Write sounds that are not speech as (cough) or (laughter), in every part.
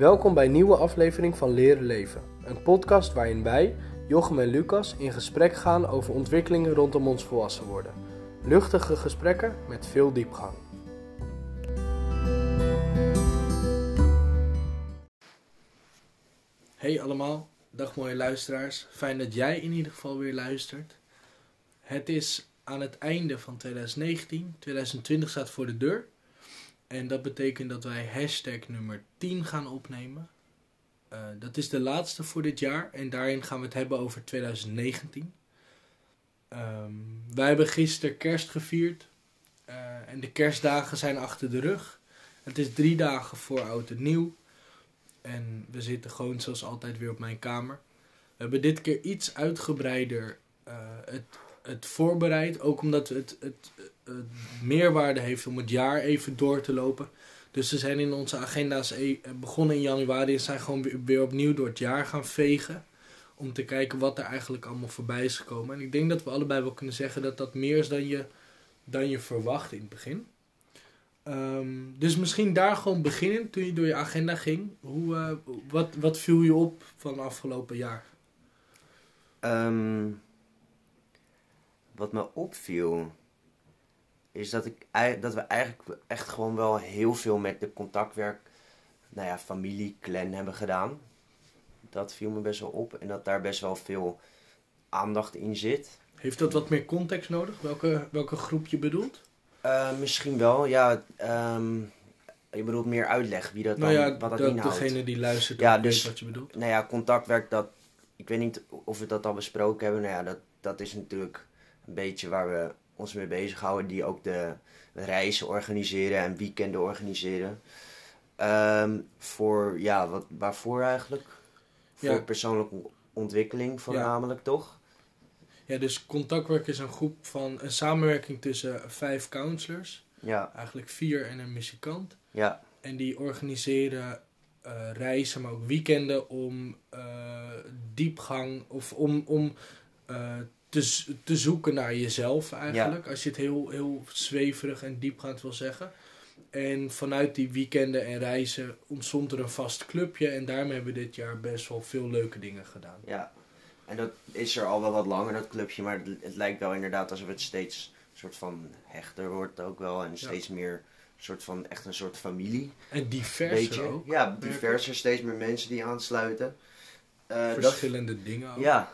Welkom bij een nieuwe aflevering van Leren Leven. Een podcast waarin wij, Jochem en Lucas, in gesprek gaan over ontwikkelingen rondom ons volwassen worden. Luchtige gesprekken met veel diepgang. Hey allemaal, dag mooie luisteraars. Fijn dat jij in ieder geval weer luistert. Het is aan het einde van 2019. 2020 staat voor de deur. En dat betekent dat wij hashtag nummer 10 gaan opnemen. Uh, dat is de laatste voor dit jaar en daarin gaan we het hebben over 2019. Um, wij hebben gisteren kerst gevierd uh, en de kerstdagen zijn achter de rug. Het is drie dagen voor oud en nieuw. En we zitten gewoon zoals altijd weer op mijn kamer. We hebben dit keer iets uitgebreider uh, het, het voorbereid. Ook omdat het, het, meerwaarde heeft om het jaar even door te lopen. Dus we zijn in onze agenda's e- begonnen in januari en zijn gewoon weer opnieuw door het jaar gaan vegen. Om te kijken wat er eigenlijk allemaal voorbij is gekomen. En ik denk dat we allebei wel kunnen zeggen dat dat meer is dan je, dan je verwacht in het begin. Um, dus misschien daar gewoon beginnen toen je door je agenda ging. Hoe, uh, wat, wat viel je op van afgelopen jaar? Um, wat me opviel is dat, ik, dat we eigenlijk echt gewoon wel heel veel met de contactwerk, nou ja, familie, clan hebben gedaan. Dat viel me best wel op en dat daar best wel veel aandacht in zit. Heeft dat wat meer context nodig? Welke, welke groep je bedoelt? Uh, misschien wel, ja. Um, je bedoelt meer uitleg wie dat nou dan, ja, wat dat, dat inhoudt. degene die luistert ja, dus, wat je bedoelt. Nou ja, contactwerk, dat, ik weet niet of we dat al besproken hebben. Nou ja, dat, dat is natuurlijk een beetje waar we ons mee bezighouden. Die ook de reizen organiseren en weekenden organiseren. Um, voor, ja, wat, waarvoor eigenlijk? Voor Ja. persoonlijke ontwikkeling voornamelijk, toch? Ja, dus contactwerk is een groep van een samenwerking tussen vijf counselors, Ja, eigenlijk vier en een muzikant. ja, En die organiseren eh, reizen, maar ook weekenden om eh, diepgang of om, om eh, te, zoeken naar jezelf eigenlijk. Als je het heel, heel zweverig en diepgaand wil zeggen. En vanuit die weekenden en reizen ontstond er een vast clubje. En daarmee hebben we dit jaar best wel veel leuke dingen gedaan. ja. En dat is er al wel wat langer, dat clubje. Maar het, het lijkt wel inderdaad alsof het steeds soort van hechter wordt ook wel. En steeds meer soort van, echt een soort familie. En diverser ook. Ja, diverser, steeds meer mensen die aansluiten. Eh, dat, Verschillende dingen ook. ja,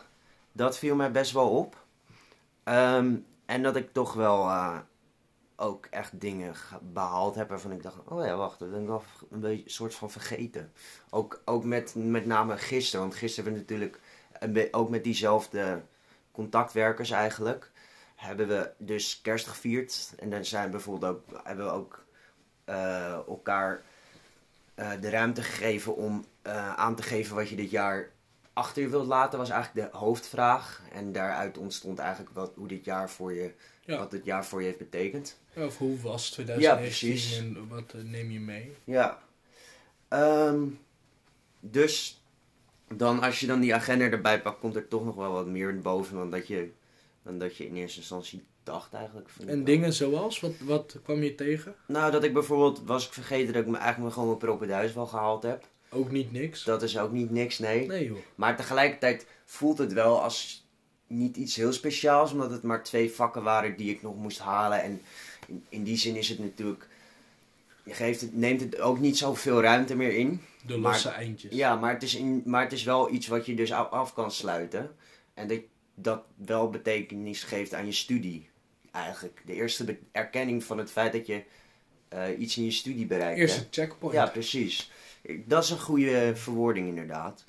dat viel mij best wel op. Ehm, en dat ik toch wel eh, ook echt dingen ge- behaald heb waarvan ik dacht, oh ja, wacht, dat ben ik wel een beetje soort van vergeten. Ook, ook met, met name gisteren, want gisteren hebben we natuurlijk ook met diezelfde contactwerkers eigenlijk, hebben we dus kerst gevierd. En dan zijn bijvoorbeeld ook, hebben we ook eh, elkaar eh, de ruimte gegeven om aan te geven wat je dit jaar achter je wilt laten, was eigenlijk de hoofdvraag. En daaruit ontstond eigenlijk wat, hoe dit jaar voor je, Ja. wat dit jaar voor je heeft betekend. Of hoe was 2019 precies. en wat eh, neem je mee? Ja. Ehm, dus dan als je dan die agenda erbij pakt, komt er toch nog wel wat meer boven dan dat je, dan dat je in eerste instantie dacht eigenlijk. En dingen zoals, wat, wat kwam je tegen? Nou, dat ik bijvoorbeeld, was ik vergeten dat ik me eigenlijk gewoon mijn proppen thuis wel gehaald heb. Ook niet niks? Dat is ook niet niks, nee. Nee joh. Maar tegelijkertijd voelt het wel als niet iets heel speciaals, omdat het maar twee vakken waren die ik nog moest halen. En in, in die zin is het natuurlijk, je geeft het, neemt het ook niet zoveel ruimte meer in. De Maar- losse eindjes. Ja, maar het, is in, maar het is wel iets wat je dus af, kan sluiten. En dat, dat wel betekenis geeft aan je studie, eigenlijk. De eerste erkenning van het feit dat je eh, iets in je studie bereikt. Eerste checkpoint. Ja, precies. Dat is een goede verwoording inderdaad.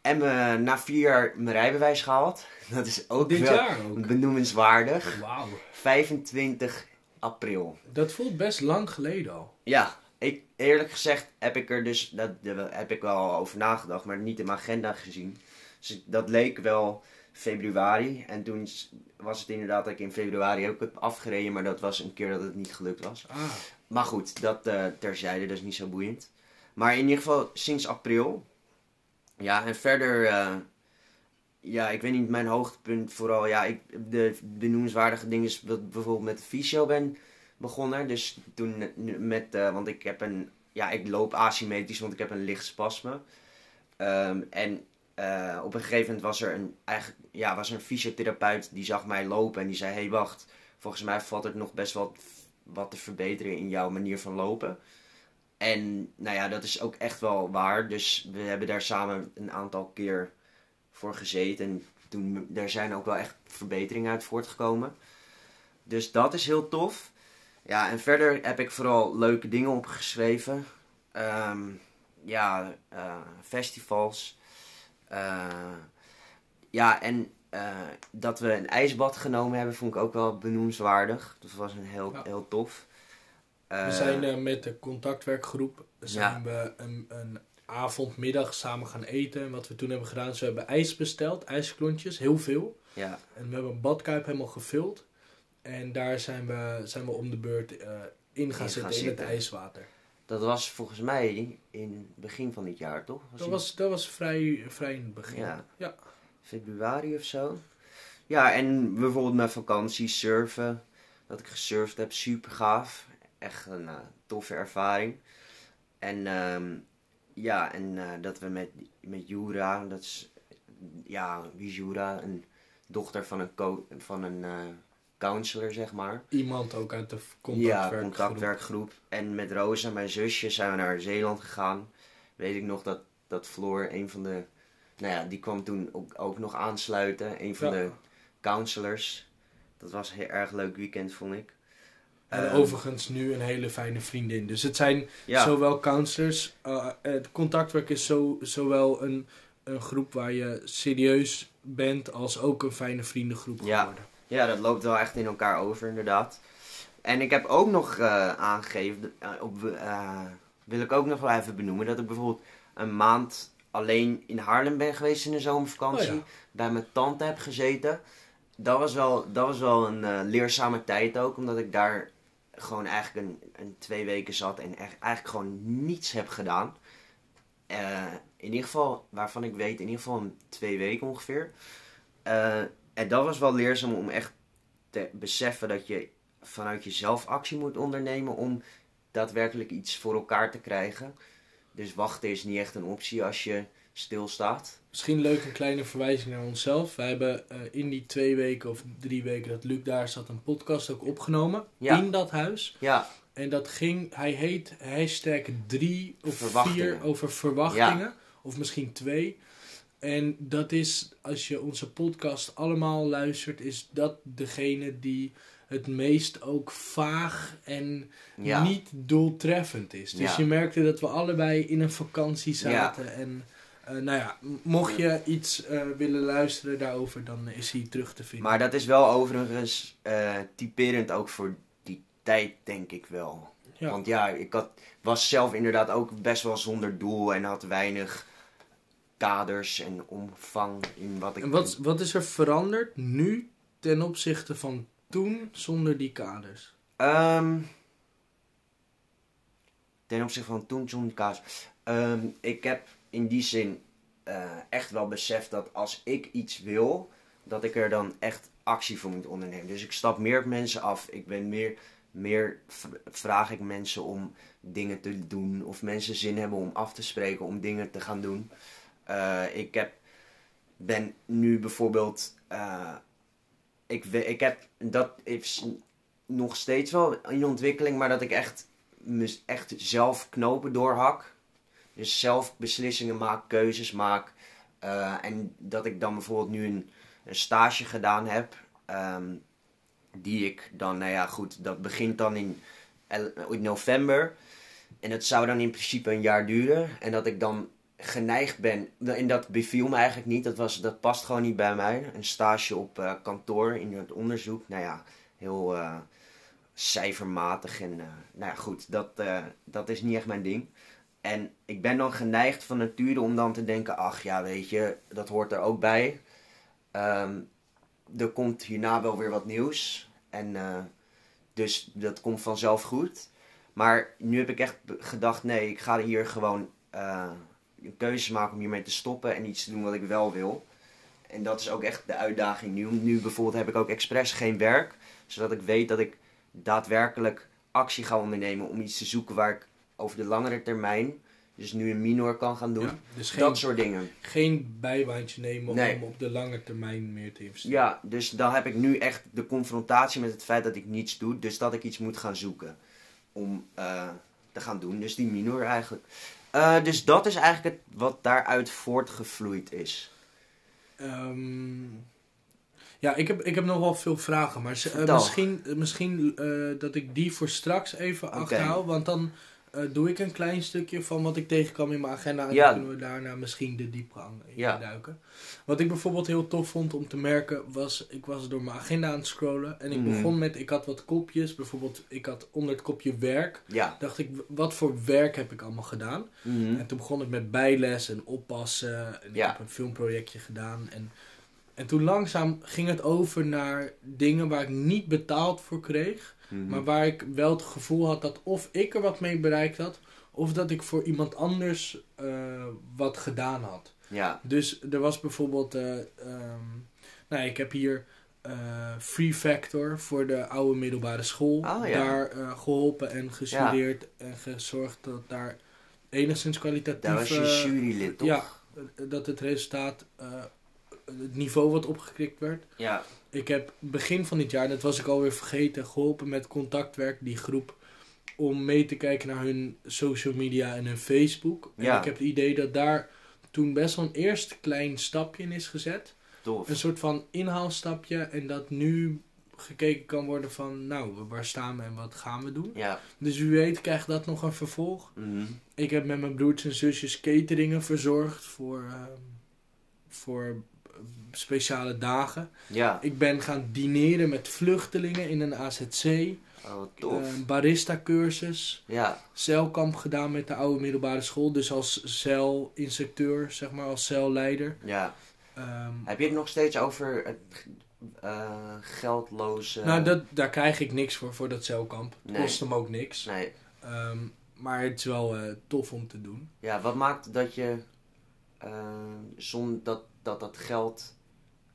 En me, na vier jaar mijn rijbewijs gehaald. (laughs) Dat is ook Dit wel jaar ook. benoemenswaardig. Wauw. 25 april. Dat voelt best lang geleden al. Ja, ik, eerlijk gezegd heb ik er dus, dat, daar heb ik wel over nagedacht, maar niet in mijn agenda gezien. Dus dat leek wel februari. En toen was het inderdaad dat ik in februari ook heb afgereden, maar dat was een keer dat het niet gelukt was. Ah, Maar goed, dat eh, terzijde, dat is niet zo boeiend. Maar in ieder geval sinds april. Ja, en verder. eh, ja, ik weet niet, mijn hoogtepunt vooral. Ja, ik, de benoemenswaardige ding is dat ik bijvoorbeeld met de fysio ben begonnen. Dus toen met. eh, want ik heb een ja, ik loop asymmetrisch, want ik heb een licht spasme. Ehm, en eh, op een gegeven moment was er een, eigenlijk, ja, was er een fysiotherapeut die zag mij lopen en die zei: hey, wacht, volgens mij valt er nog best wel wat te verbeteren in jouw manier van lopen. En nou ja, dat is ook echt wel waar. Dus we hebben daar samen een aantal keer voor gezeten. En toen, daar zijn ook wel echt verbeteringen uit voortgekomen. Dus dat is heel tof. Ja, en verder heb ik vooral leuke dingen opgeschreven. Ehm, ja, uh, festivals. Uh, ja, en uh, dat we een ijsbad genomen hebben, vond ik ook wel benoemenswaardig. Dat was een heel, heel tof. We zijn met de contactwerkgroep zijn we een, een avondmiddag samen gaan eten. En wat we toen hebben gedaan is we hebben ijs besteld, ijsklontjes, heel veel. Ja. En we hebben een badkuip helemaal gevuld. En daar zijn we, zijn we om de beurt uh, in gaan in zitten gaan in het ijswater. Dat was volgens mij in het begin van dit jaar, toch? Was dat, was, dat was vrij, vrij in het begin. Ja. ja. Februari of zo. Ja, en bijvoorbeeld mijn vakantie, surfen. Dat ik gesurfd heb, super gaaf. Echt een uh, toffe ervaring. En um, ja, en uh, dat we met, met Jura, dat is, ja, wie is Jura? Een dochter van een, van een uh, counselor, zeg maar. Iemand ook uit de contactwerkgroep. Ja, contactwerkgroep. En met Rosa, mijn zusje, zijn we naar Zeeland gegaan. Weet ik nog dat, dat Floor, een van de, nou ja, die kwam toen ook, ook nog aansluiten. Een van de counselors. Dat was een heel erg leuk weekend, vond ik. En overigens nu een hele fijne vriendin. Dus het zijn zowel counselors. Uh, het contactwerk is zo, zowel een, een groep waar je serieus bent als ook een fijne vriendengroep geworden. Ja, dat loopt wel echt in elkaar over inderdaad. En ik heb ook nog uh, aangegeven, uh, op, wil ik ook nog wel even benoemen, dat ik bijvoorbeeld een maand alleen in Haarlem ben geweest in de zomervakantie. Oh bij mijn tante heb gezeten. Dat was wel, dat was wel een leerzame tijd ook, omdat ik daar gewoon eigenlijk een, een twee weken zat en echt, eigenlijk gewoon niets heb gedaan. Uh, in ieder geval, waarvan ik weet, in ieder geval twee weken ongeveer. Uh, en dat was wel leerzaam om echt te beseffen dat je vanuit jezelf actie moet ondernemen om daadwerkelijk iets voor elkaar te krijgen. Dus wachten is niet echt een optie als je stilstaat. Misschien leuk een kleine verwijzing naar onszelf. Wij hebben uh, in die twee weken of drie weken dat Luc daar zat een podcast ook opgenomen. In dat huis. Ja. En dat ging, hij heet hashtag drie of vier over verwachtingen. Ja. Of misschien twee. En dat is, als je onze podcast allemaal luistert, is dat degene die het meest ook vaag en ja. niet doeltreffend is. Dus je merkte dat we allebei in een vakantie zaten en uh, nou ja, mocht je iets uh, willen luisteren daarover, dan is hij terug te vinden. Maar dat is wel overigens uh, typerend ook voor die tijd, denk ik wel. Ja. Want ja, ik had, was zelf inderdaad ook best wel zonder doel en had weinig kaders en omvang in wat ik... En wat, wat is er veranderd nu ten opzichte van toen zonder die kaders? Um, ten opzichte van toen zonder kaders... Um, ik heb in die zin uh, echt wel besef dat als ik iets wil, dat ik er dan echt actie voor moet ondernemen. Dus ik stap meer op mensen af. Ik ben meer, meer vraag ik mensen om dingen te doen. Of mensen zin hebben om af te spreken, om dingen te gaan doen. Uh, ik heb, ben nu bijvoorbeeld. Uh, ik, ik heb, dat is nog steeds wel in ontwikkeling, maar dat ik echt, echt zelf knopen doorhak. Dus zelf beslissingen maak, keuzes maak. Uh, en dat ik dan bijvoorbeeld nu een, stage gedaan heb. Um, die ik dan, nou ja, goed, dat begint dan in, in november. En dat zou dan in principe een jaar duren. En dat ik dan geneigd ben. En dat beviel me eigenlijk niet. Dat, was, dat past gewoon niet bij mij. Een stage op uh, kantoor in het onderzoek. Nou ja, heel uh, cijfermatig. En nou ja, goed, dat, dat is niet echt mijn ding. En ik ben dan geneigd van nature om dan te denken: ach ja, weet je, dat hoort er ook bij. Um, er komt hierna wel weer wat nieuws. En uh, dus dat komt vanzelf goed. Maar nu heb ik echt gedacht: nee, ik ga hier gewoon uh, een keuze maken om hiermee te stoppen en iets te doen wat ik wel wil. En dat is ook echt de uitdaging nu. Nu bijvoorbeeld heb ik ook expres geen werk, zodat ik weet dat ik daadwerkelijk actie ga ondernemen om iets te zoeken waar ik over de langere termijn, dus nu een minor kan gaan doen. Ja, dus geen, Dat soort dingen. geen bijbaantje nemen Nee. om op de lange termijn meer te investeren. Ja, dus dan heb ik nu echt de confrontatie met het feit dat ik niets doe. Dus dat ik iets moet gaan zoeken om eh, te gaan doen. Dus die minor eigenlijk. Eh, dus dat is eigenlijk het, wat daaruit voortgevloeid is. Ehm, ja, ik heb, ik heb nog wel veel vragen, maar eh, misschien, misschien dat ik die voor straks even Oké. achterhaal. Want dan doe ik een klein stukje van wat ik tegenkwam in mijn agenda. En Ja. dan kunnen we daarna misschien de diepgang in Ja. duiken. Wat ik bijvoorbeeld heel tof vond om te merken was, ik was door mijn agenda aan het scrollen. En ik Mhm. begon met, ik had wat kopjes. Bijvoorbeeld, ik had onder het kopje werk. Ja. Dacht ik, wat voor werk heb ik allemaal gedaan? Mhm. En toen begon ik met bijles en oppassen. En Ja. ik heb een filmprojectje gedaan. En, en toen langzaam ging het over naar dingen waar ik niet betaald voor kreeg. Mhm. Maar waar ik wel het gevoel had dat of ik er wat mee bereikt had. Of dat ik voor iemand anders eh, wat gedaan had. Ja. Dus er was bijvoorbeeld... ehm, nou, ik heb hier... eh, Free Factor voor de oude middelbare school. Oh, ja. Daar eh, geholpen en gestudeerd en gezorgd dat daar enigszins kwalitatief... Daar was je jurylid, toch? ja. dat het resultaat, het niveau wat opgekrikt werd. Ja. Ik heb begin van dit jaar, dat was ik alweer vergeten, geholpen met contactwerk, die groep, om mee te kijken naar hun social media en hun Facebook. En Ja. ik heb het idee dat daar toen best wel een eerste klein stapje in is gezet. Tof. Een soort van inhaalstapje en dat nu gekeken kan worden van, nou, waar staan we en wat gaan we doen. Ja. Dus wie weet krijgt dat nog een vervolg. Mhm. Ik heb met mijn broertjes en zusjes cateringen verzorgd voor, ehm, voor speciale dagen. Ja. Ik ben gaan dineren met vluchtelingen in een AZC. Oh, tof. Een barista cursus. ja. Celkamp gedaan met de oude middelbare school. Dus als celinstructeur, zeg maar, als celleider. Ja. Ehm, Heb je het nog steeds over eh, geldloze... nou, dat, daar krijg ik niks voor, voor dat celkamp. Het Nee. kost hem ook niks. Nee. Ehm, maar het is wel eh, tof om te doen. Ja, wat maakt dat je... eh zonder dat, dat dat geld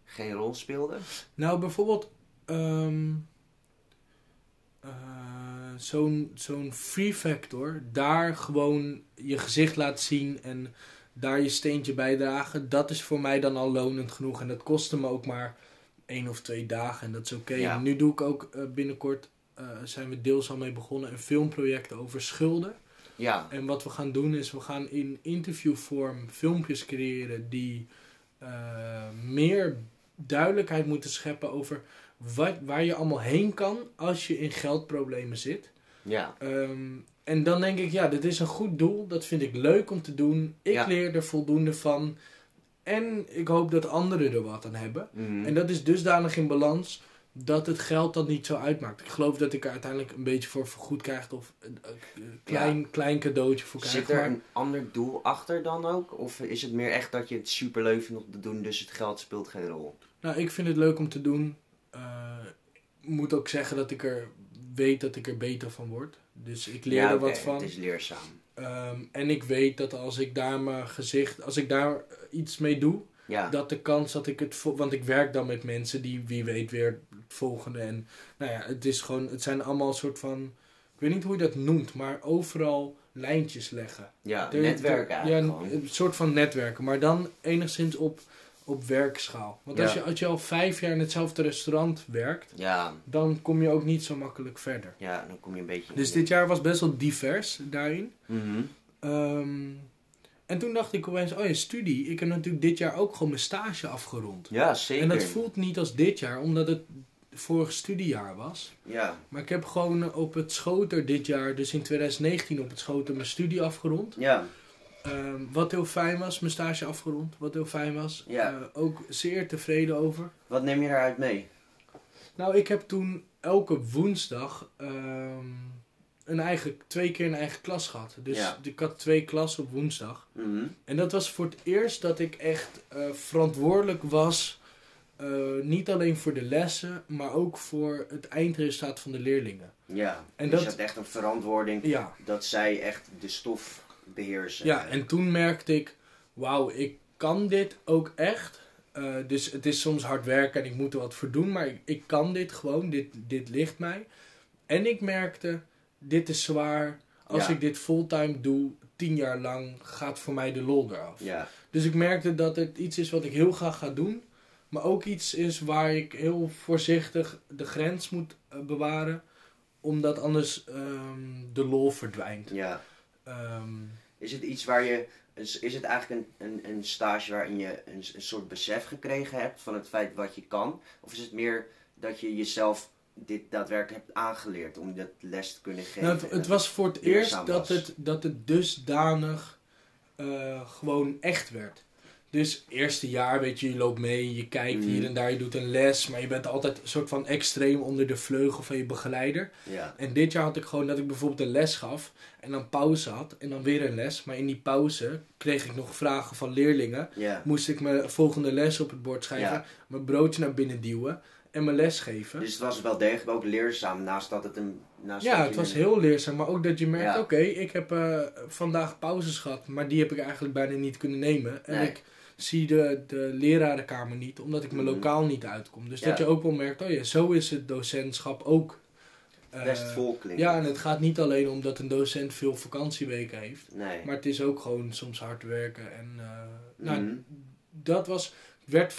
geen rol speelde? Nou, bijvoorbeeld ehm, eh, zo'n zo'n free factor, daar gewoon je gezicht laten zien en daar je steentje bijdragen, dat is voor mij dan al lonend genoeg. En dat kostte me ook maar één of twee dagen en dat is oké. Ja. Nu doe ik ook eh, binnenkort, eh, zijn we deels al mee begonnen, een filmproject over schulden. Ja. En wat we gaan doen is, we gaan in interviewvorm filmpjes creëren die eh, meer duidelijkheid moeten scheppen over wat, waar je allemaal heen kan als je in geldproblemen zit. Ja. Ehm, en dan denk ik, ja, dit is een goed doel. Dat vind ik leuk om te doen. Ik Ja. leer er voldoende van. En ik hoop dat anderen er wat aan hebben. Mhm. En dat is dusdanig in balans dat het geld dan niet zo uitmaakt. Ik geloof dat ik er uiteindelijk een beetje voor vergoed krijg of een, een klein, klein cadeautje voor krijg. Zit er maar- een ander doel achter dan ook? Of is het meer echt dat je het super leuk vindt om te doen, dus het geld speelt geen rol? Nou, ik vind het leuk om te doen. Eh, Ik moet ook zeggen dat ik er weet dat ik er beter van word. Dus ik leer ja, er wat van. Het is leerzaam. Ehm, en ik weet dat als ik daar mijn gezicht, als ik daar iets mee doe, Ja. dat de kans dat ik het, want ik werk dan met mensen die wie weet weer het volgende en nou ja, het is gewoon, het zijn allemaal een soort van, ik weet niet hoe je dat noemt, maar overal lijntjes leggen. ja, Er- netwerken er- eigenlijk Ja, gewoon. een soort van netwerken, maar dan enigszins op, op werkschaal. Want als, je, als je al vijf jaar in hetzelfde restaurant werkt, Ja, dan kom je ook niet zo makkelijk verder. ja, dan kom je een beetje... Dus dit jaar was best wel divers daarin. Ehm, en toen dacht ik opeens, oh ja, studie. Ik heb natuurlijk dit jaar ook gewoon mijn stage afgerond. Ja, zeker. En dat voelt niet als dit jaar, omdat het vorig studiejaar was. Ja, Maar ik heb gewoon op het schoter dit jaar, dus in 2019 op het schoter, mijn studie afgerond. ja, Ehm, wat heel fijn was, mijn stage afgerond. Wat heel fijn was. Ja. Eh, ook zeer tevreden over. wat neem je daaruit mee? Nou, ik heb toen elke woensdag ehm, een eigen, twee keer een eigen klas gehad. Dus Ja. ik had twee klassen op woensdag. Mhm. En dat was voor het eerst dat ik echt eh, verantwoordelijk was. eh, niet alleen voor de lessen, maar ook voor het eindresultaat van de leerlingen. Ja, En dus dat- je hebt echt een verantwoording Ja, dat zij echt de stof beheersen. ja en toen merkte ik, wauw, ik kan dit ook echt. Eh, dus het is soms hard werken en ik moet er wat voor doen, maar ik, ik kan dit gewoon, dit, dit ligt mij. En ik merkte, dit is zwaar. als Ja. ik dit fulltime doe, tien jaar lang, gaat voor mij de lol eraf. Ja, Dus ik merkte dat het iets is wat ik heel graag ga doen. Maar ook iets is waar ik heel voorzichtig de grens moet eh, bewaren. Omdat anders ehm, de lol verdwijnt. ja. Ehm, Is het iets waar je. Is, is het eigenlijk een, een, een stage waarin je een, een soort besef gekregen hebt van het feit wat je kan? Of is het meer dat je jezelf dit daadwerkelijk hebt aangeleerd om dat les te kunnen geven? nou, het, het was voor het eerst dat het, dat het dusdanig eh, gewoon echt werd. Dus eerste jaar, weet je, je loopt mee, je kijkt Mhm. hier en daar, je doet een les. Maar je bent altijd een soort van extreem onder de vleugel van je begeleider. Ja, En dit jaar had ik gewoon dat ik bijvoorbeeld een les gaf en dan pauze had en dan weer een les. Maar in die pauze kreeg ik nog vragen van leerlingen. Moest ik mijn volgende les op het bord schrijven, Ja. mijn broodje naar binnen duwen en mijn les geven. Dus het was wel degelijk ook leerzaam naast dat het een. Naast ja, dat het was heel leerzaam, maar ook dat je merkt, Ja. oké, ik heb eh, vandaag pauzes gehad, maar die heb ik eigenlijk bijna niet kunnen nemen. En Nee. ik zie de, de lerarenkamer niet, omdat ik mijn Mhm. lokaal niet uitkom. Dus Ja. dat je ook wel merkt, oh ja, zo is het docentschap ook. Eh, best vol klinkt. Ja, en het gaat niet alleen omdat een docent veel vakantieweken heeft. Nee. Maar het is ook gewoon soms hard werken. En eh, nou, Mhm. dat was, werd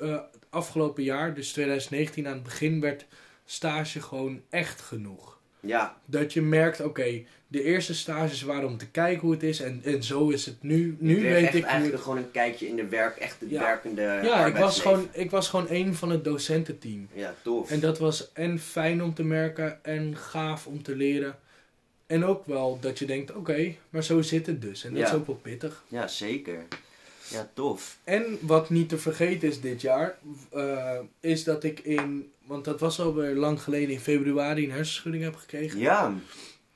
eh, afgelopen jaar, dus 2019 aan het begin, werd stage gewoon echt genoeg. Ja, Dat je merkt, oké, de eerste stages waren om te kijken hoe het is. En, en zo is het nu. Nu weet echt ik eigenlijk het... gewoon een kijkje in de werk, echt het Ja. werkende Ja, ik was, gewoon, ik was gewoon een van het docententeam. Ja, tof. En dat was en fijn om te merken en gaaf om te leren. En ook wel dat je denkt, oké, maar zo zit het dus. En dat Ja. is ook wel pittig. Ja, zeker. Ja, tof. En wat niet te vergeten is dit jaar, eh, is dat ik in, want dat was alweer lang geleden, in februari een hersenschudding heb gekregen. Ja,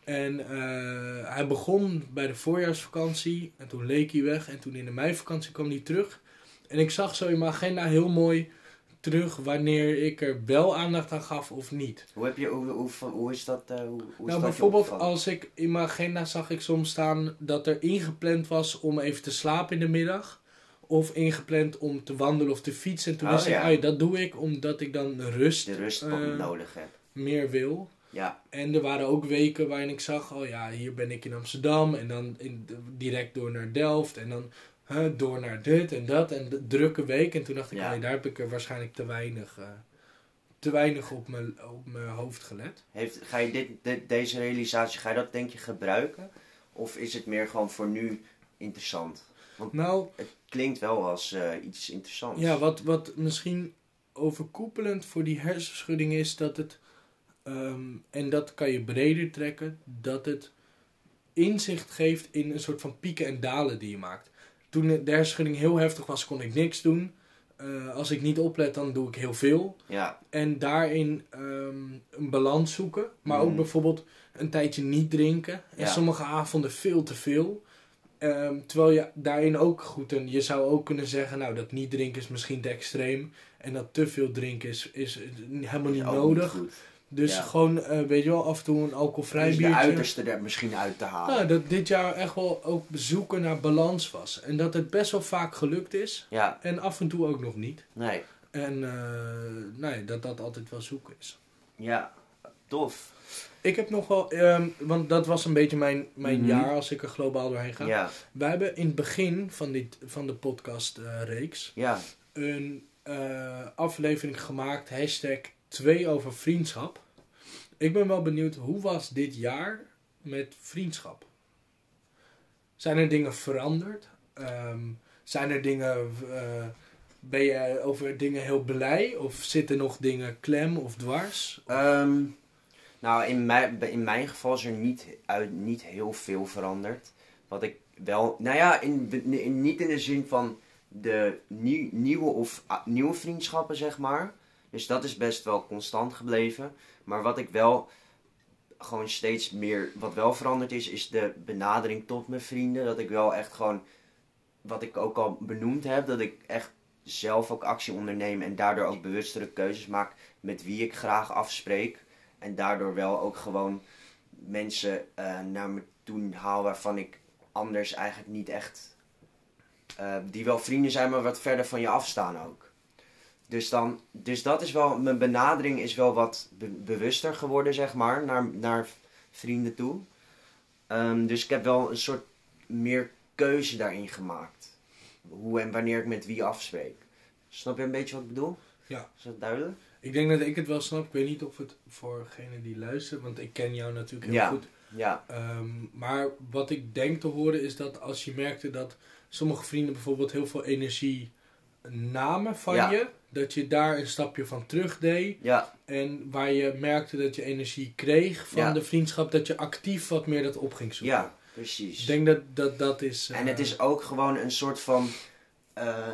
En eh, hij begon bij de voorjaarsvakantie en toen leek hij weg en toen in de meivakantie kwam hij terug. En ik zag zo in mijn agenda heel mooi terug wanneer ik er wel aandacht aan gaf of niet. hoe, heb je, hoe, hoe, hoe is dat? eh, hoe, hoe is dat nou, bijvoorbeeld als ik in mijn agenda zag ik soms staan dat er ingepland was om even te slapen in de middag. Of ingepland om te wandelen of te fietsen. En toen Oh, wist ik, ah, dat doe ik omdat ik dan rust, de rust eh, nodig hebt. meer wil. Ja, En er waren ook weken waarin ik zag, oh ja, hier ben ik in Amsterdam. En dan in, direct door naar Delft. En dan huh, door naar dit en dat. En de drukke week. En toen dacht ik, Ja. daar heb ik er waarschijnlijk te weinig, eh, te weinig op mijn, op mijn hoofd gelet. Heeft, ga je dit, dit, deze realisatie, ga je dat denk je gebruiken? Of is het meer gewoon voor nu interessant? Nou, Het klinkt wel als eh, iets interessants. Ja, wat, wat misschien overkoepelend voor die hersenschudding is dat het, ehm, en dat kan je breder trekken, dat het inzicht geeft in een soort van pieken en dalen die je maakt. Toen de hersenschudding heel heftig was, kon ik niks doen. Eh, als ik niet oplet, dan doe ik heel veel. Ja, En daarin ehm, een balans zoeken. Maar ook Mhm. bijvoorbeeld een tijdje niet drinken. En Ja. sommige avonden veel te veel. Ehm, terwijl je daarin ook goed... En je zou ook kunnen zeggen... Nou, dat niet drinken is misschien te extreem. En dat te veel drinken is, is helemaal niet nodig. dus Ja. gewoon, eh, weet je wel, af en toe een alcoholvrij Dus de biertje. uiterste er misschien uit te halen. Nou, dat dit jaar echt wel ook zoeken naar balans was. En dat het best wel vaak gelukt is. Ja, En af en toe ook nog niet. nee. En eh, nee, dat dat altijd wel zoeken is. Ja, tof. Ik heb nog wel, ehm, want dat was een beetje mijn, mijn Mhm. jaar als ik er globaal doorheen ga. Ja, Wij hebben in het begin van, dit, van de podcast-reeks ja. een eh, aflevering gemaakt, hashtag 2 over vriendschap. Ik ben wel benieuwd, hoe was dit jaar met vriendschap? Zijn er dingen veranderd? Ehm, zijn er dingen, eh, ben je over dingen heel blij? Of zitten nog dingen klem of dwars? Ehm, nou, in mijn, in mijn geval is er niet, uit, niet heel veel veranderd. Wat ik wel, nou ja, in, niet in de zin van de nieuw, nieuwe of nieuwe vriendschappen, zeg maar. Dus dat is best wel constant gebleven. Maar wat ik wel gewoon steeds meer, wat wel veranderd is, is de benadering tot mijn vrienden. Dat ik wel echt gewoon, wat ik ook al benoemd heb, dat ik echt zelf ook actie onderneem en daardoor ook bewustere keuzes maak met wie ik graag afspreek. En daardoor wel ook gewoon mensen eh, naar me toe haal waarvan ik anders eigenlijk niet echt. eh, die wel vrienden zijn, maar wat verder van je afstaan ook. Dus, dan, dus dat is wel. Mijn benadering is wel wat be- bewuster geworden, zeg maar, naar, naar vrienden toe. Ehm, dus ik heb wel een soort meer keuze daarin gemaakt. Hoe en wanneer ik met wie afspreek. Snap je een beetje wat ik bedoel? Ja. Is dat duidelijk? Ik denk dat ik het wel snap. Ik weet niet of het voor degene die luistert, want ik ken jou natuurlijk heel Ja. goed. Ja. Ehm, maar wat ik denk te horen is dat als je merkte dat sommige vrienden bijvoorbeeld heel veel energie namen van Ja. je, dat je daar een stapje van terug deed. Ja. En waar je merkte dat je energie kreeg van Ja. de vriendschap, dat je actief wat meer dat op ging zoeken. Ja, precies. Ik denk dat dat, dat is. En het eh, is ook gewoon een soort van. eh,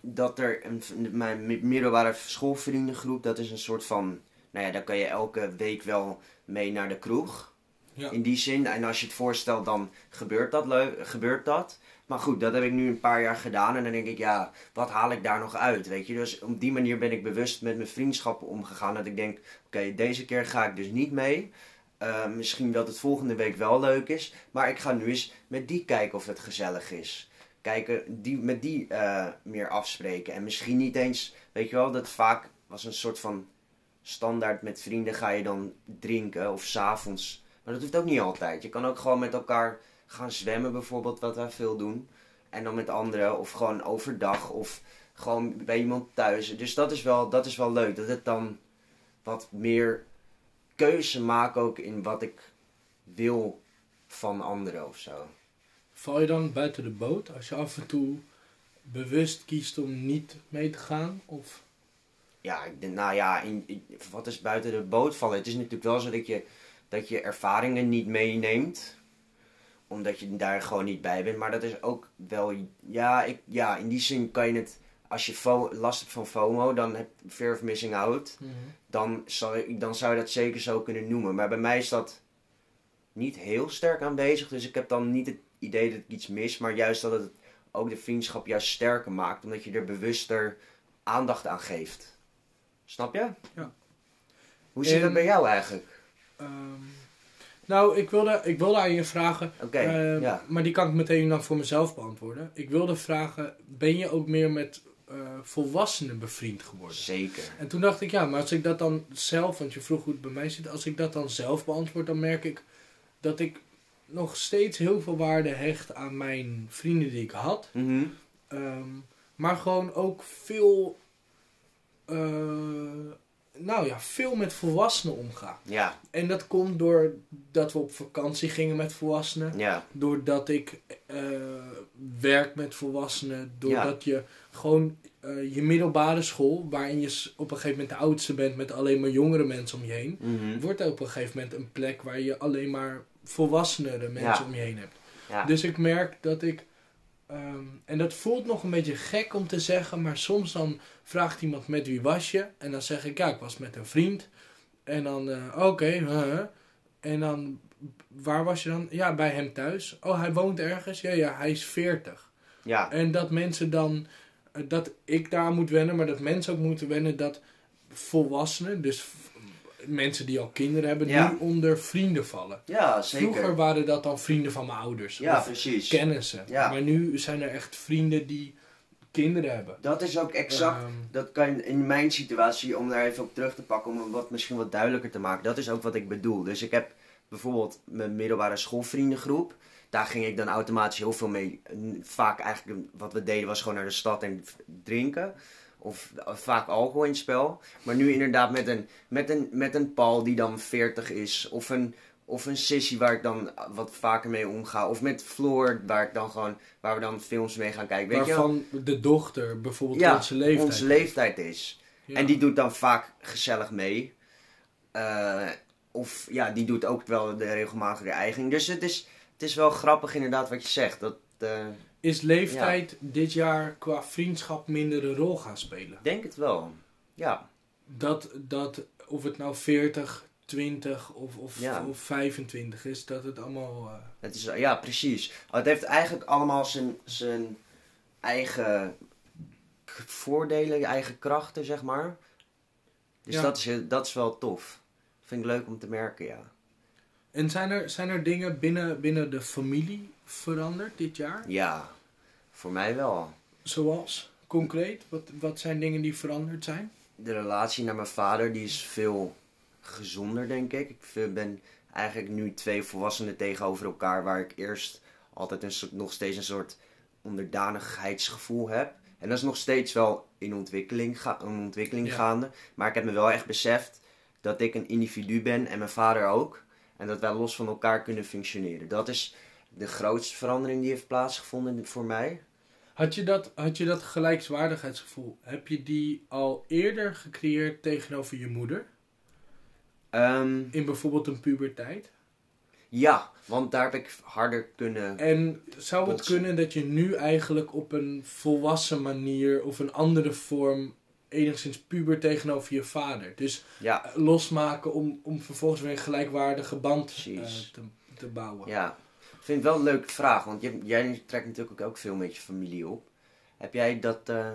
dat er een, mijn mi- middelbare schoolvriendengroep, dat is een soort van. Nou ja, daar kan je elke week wel mee naar de kroeg. Ja. In die zin. En als je het voorstelt, dan gebeurt dat, gebeurt dat. Maar goed, dat heb ik nu een paar jaar gedaan. En dan denk ik, ja, wat haal ik daar nog uit? Weet je, dus op die manier ben ik bewust met mijn vriendschappen omgegaan. Dat ik denk, oké, deze keer ga ik dus niet mee. Eh, misschien dat het volgende week wel leuk is. Maar ik ga nu eens met die kijken of het gezellig is. Kijken, die, met die eh, meer afspreken. En misschien niet eens, weet je wel, dat vaak was een soort van standaard met vrienden ga je dan drinken of s'avonds. Maar dat hoeft ook niet altijd. Je kan ook gewoon met elkaar gaan zwemmen bijvoorbeeld, wat wij veel doen. En dan met anderen of gewoon overdag of gewoon bij iemand thuis. Dus dat is wel, dat is wel leuk. Dat het dan wat meer keuze maakt ook in wat ik wil van anderen of zo. Val je dan buiten de boot als je af en toe bewust kiest om niet mee te gaan? Of Ja, ik denk, nou ja, in, in- wat is buiten de boot vallen? Het is natuurlijk wel zo dat je, dat je ervaringen niet meeneemt. Omdat je daar gewoon niet bij bent. Maar dat is ook wel, ja, ik, ja in die zin kan je het, als je last hebt van FOMO, dan heb je fear of missing out. Dan zou, dan zou je dat zeker zo kunnen noemen. Maar bij mij is dat niet heel sterk aanwezig. Dus ik heb dan niet het idee dat ik iets mis. Maar juist dat het ook de vriendschap juist sterker maakt. Omdat je er bewuster aandacht aan geeft. Snap je? Ja. Hoe zit En- dat bij jou eigenlijk? Ehm, nou, ik wilde, ik wilde aan je vragen, ehm, ja. maar die kan ik meteen dan voor mezelf beantwoorden. Ik wilde vragen, ben je ook meer met eh, volwassenen bevriend geworden? Zeker. En toen dacht ik, ja, maar als ik dat dan zelf, want je vroeg hoe het bij mij zit, als ik dat dan zelf beantwoord, dan merk ik dat ik nog steeds heel veel waarde hecht aan mijn vrienden die ik had. Mhm. Ehm, maar gewoon ook veel, eh, nou ja, veel met volwassenen omgaan. Ja, En dat komt doordat we op vakantie gingen met volwassenen. ja, Doordat ik eh, werk met volwassenen. Doordat je gewoon eh, je middelbare school, waarin je op een gegeven moment de oudste bent met alleen maar jongere mensen om je heen. Mhm. Wordt op een gegeven moment een plek waar je alleen maar volwassenere mensen om je heen hebt. Dus ik merk dat ik. ehm, en dat voelt nog een beetje gek om te zeggen, maar soms dan vraagt iemand met wie was je? En dan zeg ik ja, ik was met een vriend. En dan, eh, oké, huh. en dan, waar was je dan? Ja, bij hem thuis. Oh, hij woont ergens? Ja, ja, hij is 40. ja. En dat mensen dan, eh, dat ik daar moet wennen, maar dat mensen ook moeten wennen dat volwassenen, dus mensen die al kinderen hebben, Ja. nu onder vrienden vallen. ja, zeker. Vroeger waren dat dan vrienden van mijn ouders. Ja, of precies. kennissen. Ja. Maar nu zijn er echt vrienden die kinderen hebben. Dat is ook exact Ehm, dat kan in mijn situatie, om daar even op terug te pakken, om het wat misschien wat duidelijker te maken. Dat is ook wat ik bedoel. Dus ik heb bijvoorbeeld mijn middelbare schoolvriendengroep. Daar ging ik dan automatisch heel veel mee. Vaak eigenlijk wat we deden was gewoon naar de stad en drinken. Of eh, vaak alcohol in het spel. Maar nu inderdaad met een, met een, met een Paul die dan 40 is. Of een, of een Sissy waar ik dan wat vaker mee omga. Of met Floor waar, ik dan gewoon, waar we dan films mee gaan kijken. Weet je waarvan de dochter bijvoorbeeld Ja, onze leeftijd. onze leeftijd is. Ja. En die doet dan vaak gezellig mee. Eh, of ja, die doet ook wel de regelmatige eigen. Dus het is, het is wel grappig inderdaad wat je zegt. Dat, eh, Is leeftijd dit jaar qua vriendschap minder een rol gaan spelen? denk het wel. Ja, Dat, dat of het nou 40, 20 of, of, Ja. of 25 is, dat het allemaal... eh, het is, ja, precies. Het heeft eigenlijk allemaal zijn, zijn eigen voordelen, eigen krachten, zeg maar. Dus Ja. dat, is, dat is wel tof. Vind ik leuk om te merken, ja. En zijn er, zijn er dingen binnen, binnen de familie veranderd dit jaar? Ja, voor mij wel. Zoals? Concreet? Wat, wat zijn dingen die veranderd zijn? de relatie naar mijn vader die is veel gezonder, denk ik. Ik ben, eigenlijk nu twee volwassenen tegenover elkaar, waar ik eerst altijd een soort, nog steeds een soort onderdanigheidsgevoel heb. En dat is nog steeds wel in ontwikkeling, ga, een ontwikkeling Ja. gaande. Maar ik heb me wel echt beseft dat ik een individu ben en mijn vader ook. En dat wij los van elkaar kunnen functioneren. Dat is de grootste verandering die heeft plaatsgevonden voor mij. Had je, dat, had je dat gelijkswaardigheidsgevoel, heb je die al eerder gecreëerd tegenover je moeder? Ehm, In bijvoorbeeld een puberteit? ja, want daar heb ik harder kunnen. En zou het Botsen. kunnen dat je nu eigenlijk op een volwassen manier of een andere vorm enigszins puber tegenover je vader? Dus Ja, eh, losmaken om, om vervolgens weer een gelijkwaardige band eh, te bouwen. ja. Ik vind het wel een leuke vraag, want jij trekt natuurlijk ook veel met je familie op. Heb jij dat. eh,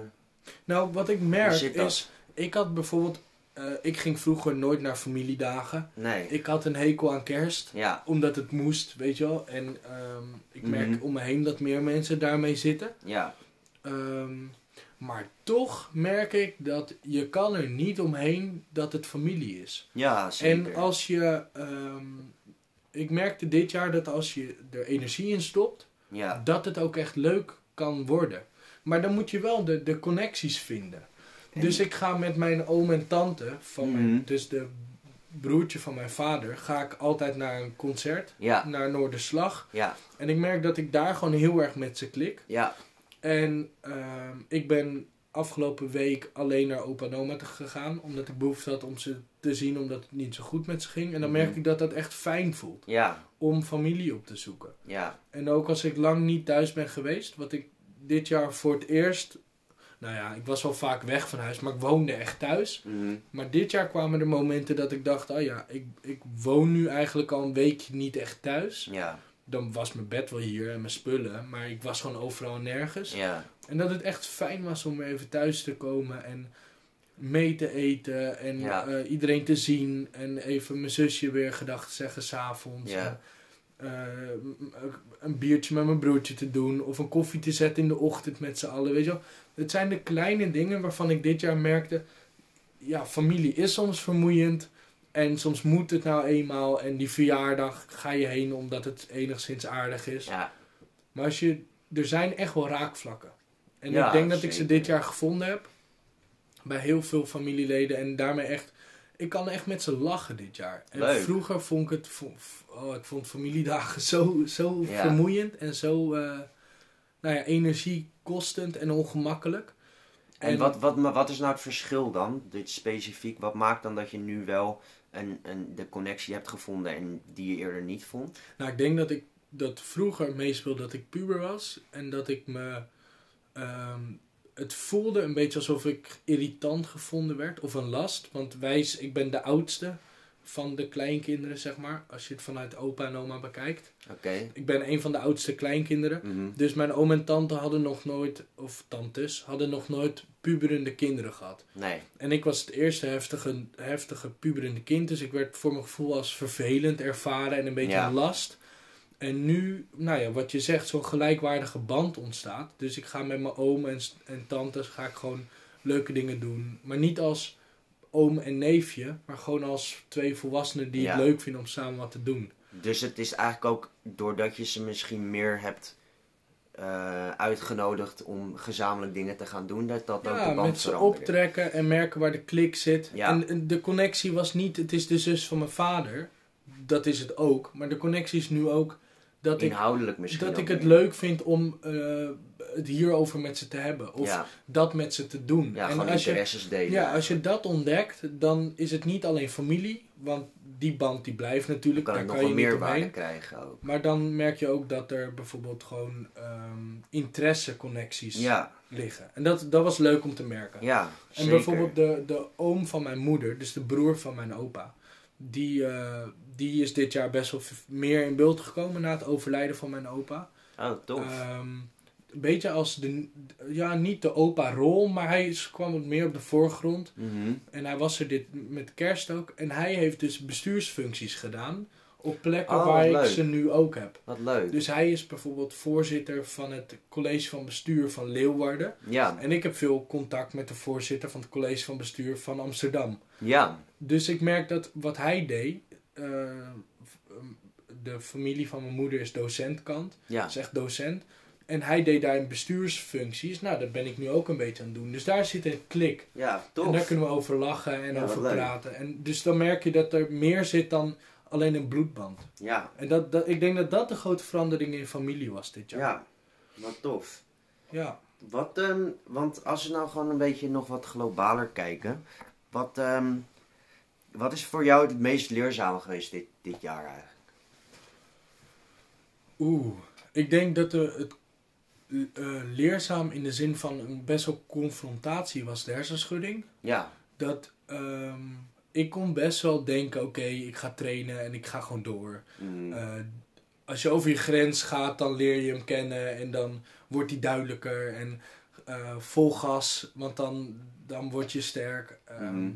Nou, wat ik merk is, ik had bijvoorbeeld, eh, ik ging vroeger nooit naar familiedagen. nee. Ik had een hekel aan kerst. Ja, Omdat het moest, weet je wel. En ehm, ik merk Mhm. om me heen dat meer mensen daarmee zitten. ja, Ehm, maar toch merk ik dat je kan er niet omheen dat het familie is. ja, zeker. En als je... ehm, ik merkte dit jaar dat als je er energie in stopt, Ja, dat het ook echt leuk kan worden. Maar dan moet je wel de, de connecties vinden. En- Dus ik ga met mijn oom en tante, van mijn, Mhm. dus de broertje van mijn vader, ga ik altijd naar een concert, ja, naar Noorderslag. ja, En ik merk dat ik daar gewoon heel erg met ze klik. ja, En ehm, ik ben afgelopen week alleen naar opa en oma te gegaan, omdat ik behoefte had om ze te zien, omdat het niet zo goed met ze ging. En dan merk Mhm. ik dat dat echt fijn voelt, ja, om familie op te zoeken. ja, En ook als ik lang niet thuis ben geweest, wat ik dit jaar voor het eerst. Nou ja, ik was wel vaak weg van huis, maar ik woonde echt thuis. mhm, Maar dit jaar kwamen er momenten dat ik dacht: oh ja, ik, ik woon nu eigenlijk al een weekje niet echt thuis. ja, Dan was mijn bed wel hier en mijn spullen, maar ik was gewoon overal en nergens. ja, En dat het echt fijn was om even thuis te komen en mee te eten en Ja. eh, iedereen te zien. En even mijn zusje weer gedacht zeggen s'avonds. Ja. Eh, een biertje met mijn broertje te doen of een koffie te zetten in de ochtend met z'n allen. Weet je wel? Het zijn de kleine dingen waarvan ik dit jaar merkte, ja, familie is soms vermoeiend. En soms moet het nou eenmaal. En die verjaardag ga je heen omdat het enigszins aardig is. ja, Maar als je, er zijn echt wel raakvlakken. En Ja, ik denk dat ik ze dit jaar gevonden heb. Bij heel veel familieleden. En daarmee echt... Ik kan echt met ze lachen dit jaar. En Leuk. vroeger vond ik het... Oh, ik vond familiedagen zo, zo Ja. vermoeiend. En zo... eh, nou ja, energiekostend en ongemakkelijk. En, wat, wat, maar wat is nou het verschil dan, dit specifiek? Wat maakt dan dat je nu wel een, een, de connectie hebt gevonden en die je eerder niet vond? Nou, ik denk dat ik dat vroeger meespeelde dat ik puber was. En dat ik me... ehm, het voelde een beetje alsof ik irritant gevonden werd. Of een last. Want wij, ik ben de oudste van de kleinkinderen, zeg maar. Als je het vanuit opa en oma bekijkt. Oké. Ik ben een van de oudste kleinkinderen. Mhm. Dus mijn oom en tante hadden nog nooit... Of tantes hadden nog nooit puberende kinderen gehad. Nee. En ik was het eerste heftige, heftige puberende kind. Dus ik werd voor mijn gevoel als vervelend ervaren en een beetje Ja. een last. En nu, nou ja, wat je zegt, zo'n gelijkwaardige band ontstaat. Dus ik ga met mijn oom en, en tantes ga ik gewoon leuke dingen doen. Maar niet als oom en neefje, maar gewoon als twee volwassenen die Ja. het leuk vinden om samen wat te doen. Dus het is eigenlijk ook doordat je ze misschien meer hebt eh, uitgenodigd om gezamenlijk dingen te gaan doen, dat dat ook de Ja, band met ze optrekken en merken waar de klik zit. Ja. En, en de connectie was niet, het is de zus van mijn vader. Dat is het ook. Maar de connectie is nu ook dat ik, Inhoudelijk misschien dat ik het meer. leuk vind om eh, het hierover met ze te hebben. Of ja, dat met ze te doen. ja en gewoon als je, interesses delen. ja, als je dat ontdekt, dan is het niet alleen familie. Want die band die blijft dan natuurlijk. kan daar nog kan wel je niet meerwaarde krijgen ook. Maar dan merk je ook dat er bijvoorbeeld gewoon ehm interesse-connecties Ja, liggen. En dat, dat was leuk om te merken. ja, En zeker. bijvoorbeeld de, de oom van mijn moeder, dus de broer van mijn opa, die, eh, die is dit jaar best wel meer in beeld gekomen na het overlijden van mijn opa. Oh, tof. Ehm, een beetje als de, ja, niet de opa-rol, maar hij kwam wat meer op de voorgrond. Mhm. En hij was er dit met kerst ook. En hij heeft dus bestuursfuncties gedaan op plekken Oh, waar ik ze nu ook heb. Wat leuk. Dus hij is bijvoorbeeld voorzitter van het college van bestuur van Leeuwarden. Ja, En ik heb veel contact met de voorzitter van het college van bestuur van Amsterdam. ja, Dus ik merk dat wat hij deed, eh, de familie van mijn moeder is docentkant. Ja. Is echt docent. En hij deed daar in bestuursfuncties. Nou, dat ben ik nu ook een beetje aan het doen. Dus daar zit een klik. Ja, En daar tof. kunnen we over lachen en Ja, over leuk. praten. En dus dan merk je dat er meer zit dan alleen een bloedband. Ja, En dat, dat, ik denk dat dat de grote verandering in familie was dit jaar. ja. Wat tof. Ja. Wat, ehm, want als we nou gewoon een beetje nog wat globaler kijken. Wat, ehm, wat is voor jou het meest leerzame geweest dit, dit jaar eigenlijk? Oeh, ik denk dat de, het eh, leerzaam in de zin van een best wel confrontatie was de hersenschudding. Ja, Dat ehm, ik kon best wel denken, oké, ik ga trainen en ik ga gewoon door. mm, Eh, als je over je grens gaat, dan leer je hem kennen en dan wordt hij duidelijker en eh, vol gas, want dan, dan word je sterk. Mhm.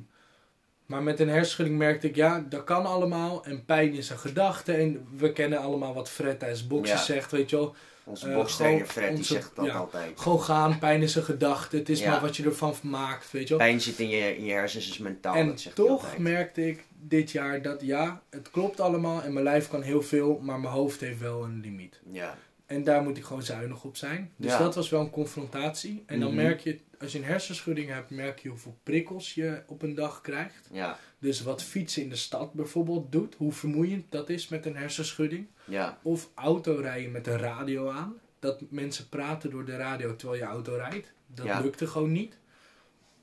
Maar met een hersenschudding merkte ik, ja, dat kan allemaal en pijn is een gedachte en we kennen allemaal wat Fred tijdens boksen Ja. zegt, weet je wel. onze eh, bokstrainer Fred die zegt dat ja. altijd. Gewoon gaan, pijn is een gedachte, het is Ja. maar wat je ervan maakt, weet je wel. Pijn zit in je, in je hersens, is mentaal. En dat zegt toch merkte ik dit jaar dat ja, het klopt allemaal en mijn lijf kan heel veel, maar mijn hoofd heeft wel een limiet. Ja, En daar moet ik gewoon zuinig op zijn. Dus Ja. dat was wel een confrontatie. En dan Mhm. merk je, als je een hersenschudding hebt, merk je hoeveel prikkels je op een dag krijgt. ja, Dus wat fietsen in de stad bijvoorbeeld doet, hoe vermoeiend dat is met een hersenschudding. ja, Of autorijden met de radio aan. Dat mensen praten door de radio terwijl je auto rijdt. Dat Ja. lukte gewoon niet.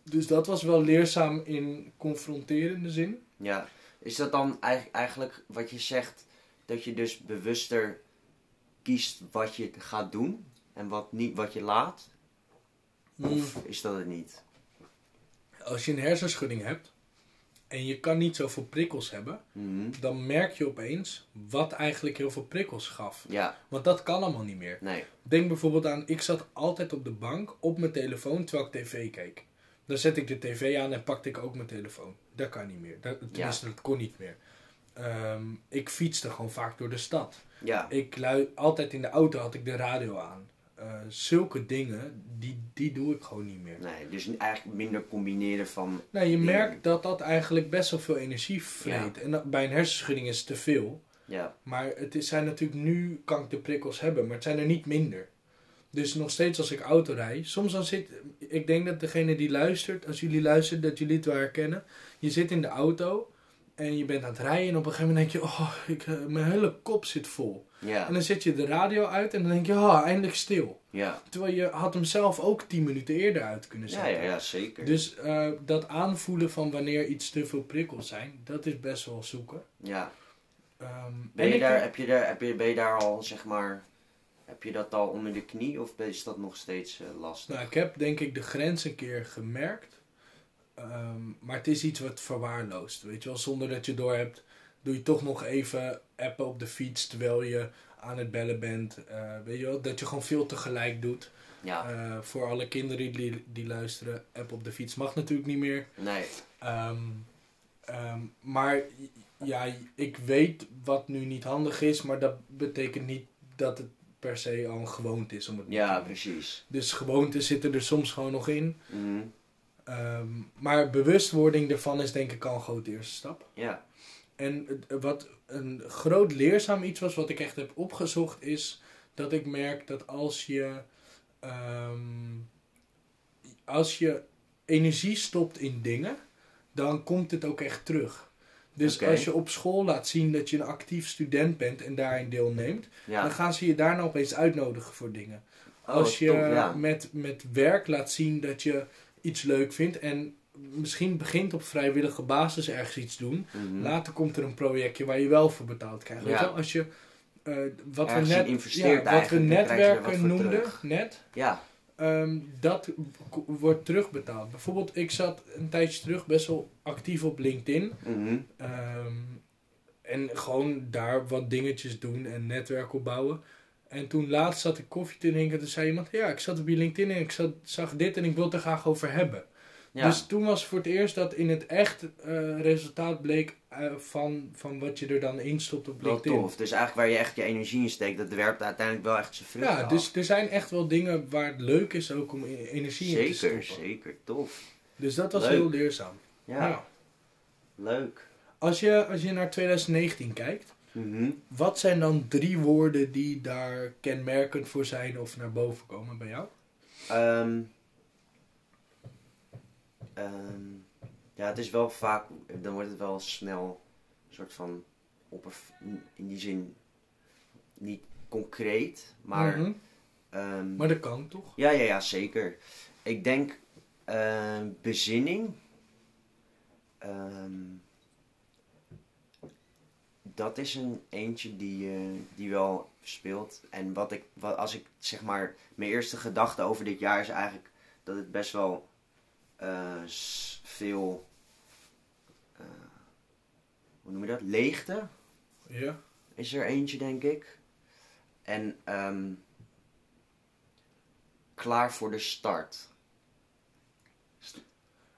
Dus dat was wel leerzaam in confronterende zin. ja. Is dat dan eigenlijk wat je zegt, dat je dus bewuster kiest wat je gaat doen en wat niet wat je laat? Of is dat het niet? Als je een hersenschudding hebt en je kan niet zoveel prikkels hebben, Mhm. dan merk je opeens wat eigenlijk heel veel prikkels gaf. Ja, Want dat kan allemaal niet meer. nee. Denk bijvoorbeeld aan, ik zat altijd op de bank op mijn telefoon terwijl ik tv keek. Dan zet ik de tv aan en pakte ik ook mijn telefoon. Dat kan niet meer. Dat, tenminste, dat kon niet meer. Ehm, ik fietste gewoon vaak door de stad. Ja, Ik lui, altijd in de auto had ik de radio aan. Eh, zulke dingen, die, die doe ik gewoon niet meer. nee. Dus eigenlijk minder combineren van. Nou, je dingen. merkt dat dat eigenlijk best wel veel energie vreet. En dat- bij een hersenschudding is het te veel. Ja, Maar het is, zijn natuurlijk nu kan ik de prikkels hebben, maar het zijn er niet minder. Dus nog steeds als ik auto rijd, soms dan zit, ik denk dat degene die luistert, als jullie luisteren, dat jullie het wel herkennen. Je zit in de auto en je bent aan het rijden en op een gegeven moment denk je, oh, ik, eh, mijn hele kop zit vol. ja, En dan zet je de radio uit en dan denk je, oh, eindelijk stil. ja. Terwijl je had hem zelf ook 10 minuten eerder uit kunnen Ja, zetten. ja, ja, zeker. Dus eh, dat aanvoelen van wanneer iets te veel prikkels zijn, dat is best wel zoeken. Ja. Ehm, Ben en je, daar, heb, je daar, heb je, ben je daar al, zeg maar, heb je dat al onder de knie of is dat nog steeds eh, lastig? Nou, ik heb denk ik de grens een keer gemerkt. Ehm, maar het is iets wat verwaarloost. Weet je wel, zonder dat je door hebt, doe je toch nog even appen op de fiets terwijl je aan het bellen bent. Eh, weet je wel, dat je gewoon veel tegelijk doet. ja, Eh, voor alle kinderen die, die luisteren, app op de fiets mag natuurlijk niet meer. nee, Ehm, ehm, maar ja, ik weet wat nu niet handig is, maar dat betekent niet dat het per se al een gewoonte is om het ja, precies. Dus gewoontes zitten er soms gewoon nog in. Mhm. Ehm, maar bewustwording ervan is denk ik al een grote eerste stap. Ja, En wat een groot leerzaam iets was, wat ik echt heb opgezocht, is dat ik merk dat als je, ehm, als je energie stopt in dingen, dan komt het ook echt terug. Dus als je op school laat zien dat je een actief student bent en daarin deelneemt, ja. dan gaan ze je daarna opeens uitnodigen voor dingen. Oh, Als je ja. met, met werk laat zien dat je iets leuk vindt en misschien begint op vrijwillige basis ergens iets doen, Mhm. later komt er een projectje waar je wel voor betaald krijgt. Weet je? Als je eh, wat, we net, ja, wat we er netwerken noemden, terug. net, Ja, ehm, dat wordt terugbetaald. Bijvoorbeeld, ik zat een tijdje terug best wel actief op LinkedIn. mhm. Ehm, en gewoon daar wat dingetjes doen en netwerk opbouwen. En toen laatst zat ik koffie te drinken. Toen zei iemand, ja, ik zat op je LinkedIn en ik zat, zag dit en ik wil het er graag over hebben. ja. Dus toen was voor het eerst dat in het echt eh, resultaat bleek eh, van, van wat je er dan instopt op wel LinkedIn. tof. Dus eigenlijk waar je echt je energie in steekt, dat werpt uiteindelijk wel echt zijn vruchten Ja, af. dus er zijn echt wel dingen waar het leuk is ook om e- energie in te Zeker, stoppen. zeker, tof. Dus dat was Leuk. heel leerzaam. Ja, Ja. leuk. Als, je, als je naar 2019 kijkt, Mhm. Wat zijn dan drie woorden die daar kenmerkend voor zijn of naar boven komen bij jou? Ehm, ehm, ja, het is wel vaak, dan wordt het wel snel een soort van opperv- in die zin niet concreet, maar, Mhm. ehm, Maar dat kan toch? ja, ja, ja, zeker. Ik denk bezinning. Dat is een eentje die, eh, die wel speelt. En wat ik, wat, als ik zeg maar, mijn eerste gedachte over dit jaar is eigenlijk dat het best wel eh, veel, eh, hoe noem je dat? Leegte Ja. is er eentje, denk ik. En ehm, klaar voor de start.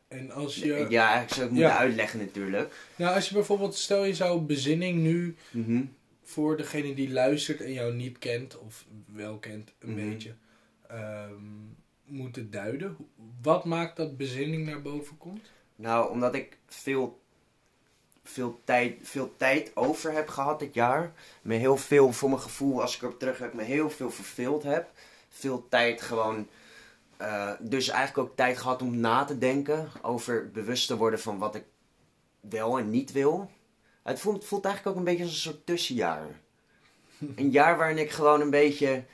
En als je, Ja, eigenlijk zou ik moeten Ja. uitleggen natuurlijk. nou, als je bijvoorbeeld, stel je zou bezinning nu Mhm. voor degene die luistert en jou niet kent, of wel kent een Mhm. beetje, ehm, moeten duiden. Wat maakt dat bezinning naar boven komt? Nou, omdat ik veel, veel, tijd, veel tijd over heb gehad dit jaar. Me heel veel, voor mijn gevoel, als ik erop terug me heel veel verveeld heb. Veel tijd gewoon... eh, dus eigenlijk ook tijd gehad om na te denken. Over bewust te worden van wat ik wel en niet wil. Het voelt, voelt eigenlijk ook een beetje als een soort tussenjaar. (laughs) Een jaar waarin ik gewoon een beetje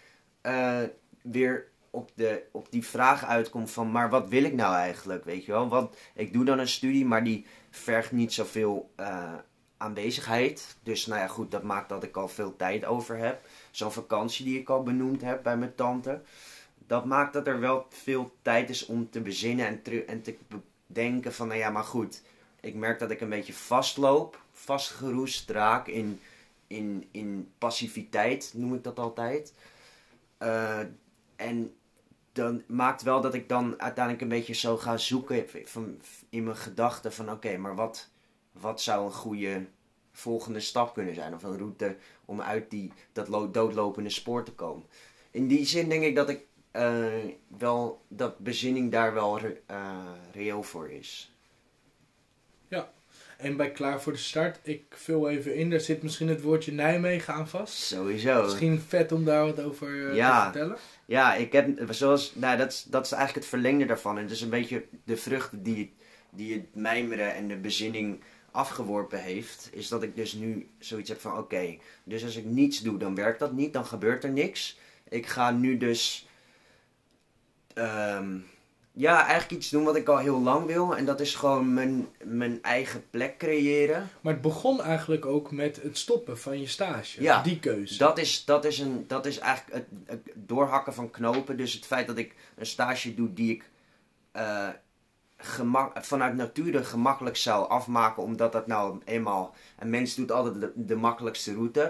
eh, weer op, de, op die vraag uitkom van... Maar wat wil ik nou eigenlijk, weet je wel? Want ik doe dan een studie, maar die vergt niet zoveel eh, aanwezigheid. Dus nou ja, goed, dat maakt dat ik al veel tijd over heb. Zo'n vakantie die ik al benoemd heb bij mijn tante. Dat maakt dat er wel veel tijd is om te bezinnen en, teru- en te denken van... Nou ja, maar goed, ik merk dat ik een beetje vastloop. Vastgeroest raak in, in, in passiviteit, noem ik dat altijd. Eh, en dan maakt wel dat ik dan uiteindelijk een beetje zo ga zoeken in mijn gedachten van oké, maar wat, wat zou een goede volgende stap kunnen zijn? Of een route om uit die, dat lo- doodlopende spoor te komen. In die zin denk ik dat ik eh, wel, dat bezinning daar wel re- eh, reëel voor is. En bij Klaar voor de Start, ik vul even in, daar zit misschien het woordje Nijmegen aan vast. Sowieso. Misschien vet om daar wat over eh, Ja. te vertellen. Ja, ik heb, zoals, nou, dat, is, dat is eigenlijk het verlengde daarvan. En het is een beetje de vruchten die, die het mijmeren en de bezinning afgeworpen heeft. Is dat ik dus nu zoiets heb van, oké, dus als ik niets doe, dan werkt dat niet, dan gebeurt er niks. Ik ga nu dus, ehm, ja, eigenlijk iets doen wat ik al heel lang wil. En dat is gewoon mijn, mijn eigen plek creëren. Maar het begon eigenlijk ook met het stoppen van je stage. Ja, Die keuze. Dat is, dat is, een, dat is eigenlijk het, het doorhakken van knopen. Dus het feit dat ik een stage doe die ik eh, gemak, vanuit nature gemakkelijk zou afmaken. Omdat dat nou eenmaal... Een mens doet altijd de, de makkelijkste route.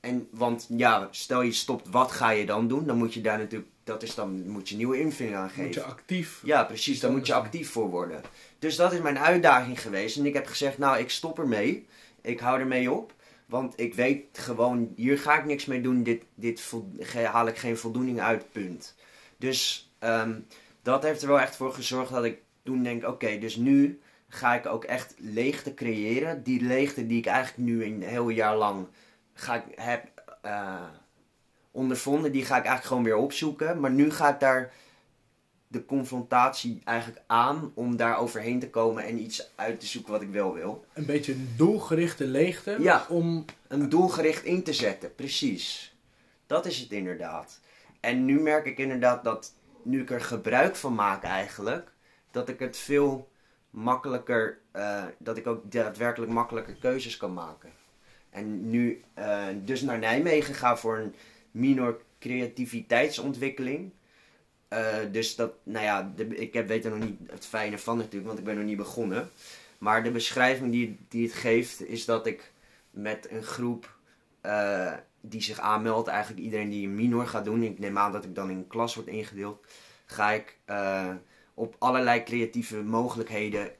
En, want ja, stel je stopt, wat ga je dan doen? Dan moet je daar natuurlijk... Dat is dan, moet je nieuwe invulling aan geven. Moet je actief. Ja, precies. Daar moet je actief voor worden. Dus dat is mijn uitdaging geweest. En ik heb gezegd, nou, ik stop ermee. Ik hou ermee op. Want ik weet gewoon, hier ga ik niks mee doen. Dit, dit haal ik geen voldoening uit, punt. Dus ehm, dat heeft er wel echt voor gezorgd dat ik toen denk, oké, dus nu ga ik ook echt leegte creëren. Die leegte die ik eigenlijk nu een heel jaar lang ga ik, heb eh, ondervonden, die ga ik eigenlijk gewoon weer opzoeken. Maar nu ga ik daar de confrontatie eigenlijk aan om daar overheen te komen en iets uit te zoeken wat ik wel wil. Een beetje een doelgerichte leegte. Ja. Om, Een doelgericht in te zetten, precies. Dat is het inderdaad. En nu merk ik inderdaad dat, nu ik er gebruik van maak eigenlijk, dat ik het veel makkelijker, eh, dat ik ook daadwerkelijk makkelijker keuzes kan maken. En nu eh, dus naar Nijmegen ga voor een minor creativiteitsontwikkeling. Eh, dus dat, nou ja, de, ik heb, weet er nog niet het fijne van natuurlijk, want ik ben nog niet begonnen. Maar de beschrijving die, die het geeft, is dat ik met een groep eh, die zich aanmeldt, eigenlijk iedereen die een minor gaat doen, ik neem aan dat ik dan in een klas word ingedeeld, ga ik eh, op allerlei creatieve mogelijkheden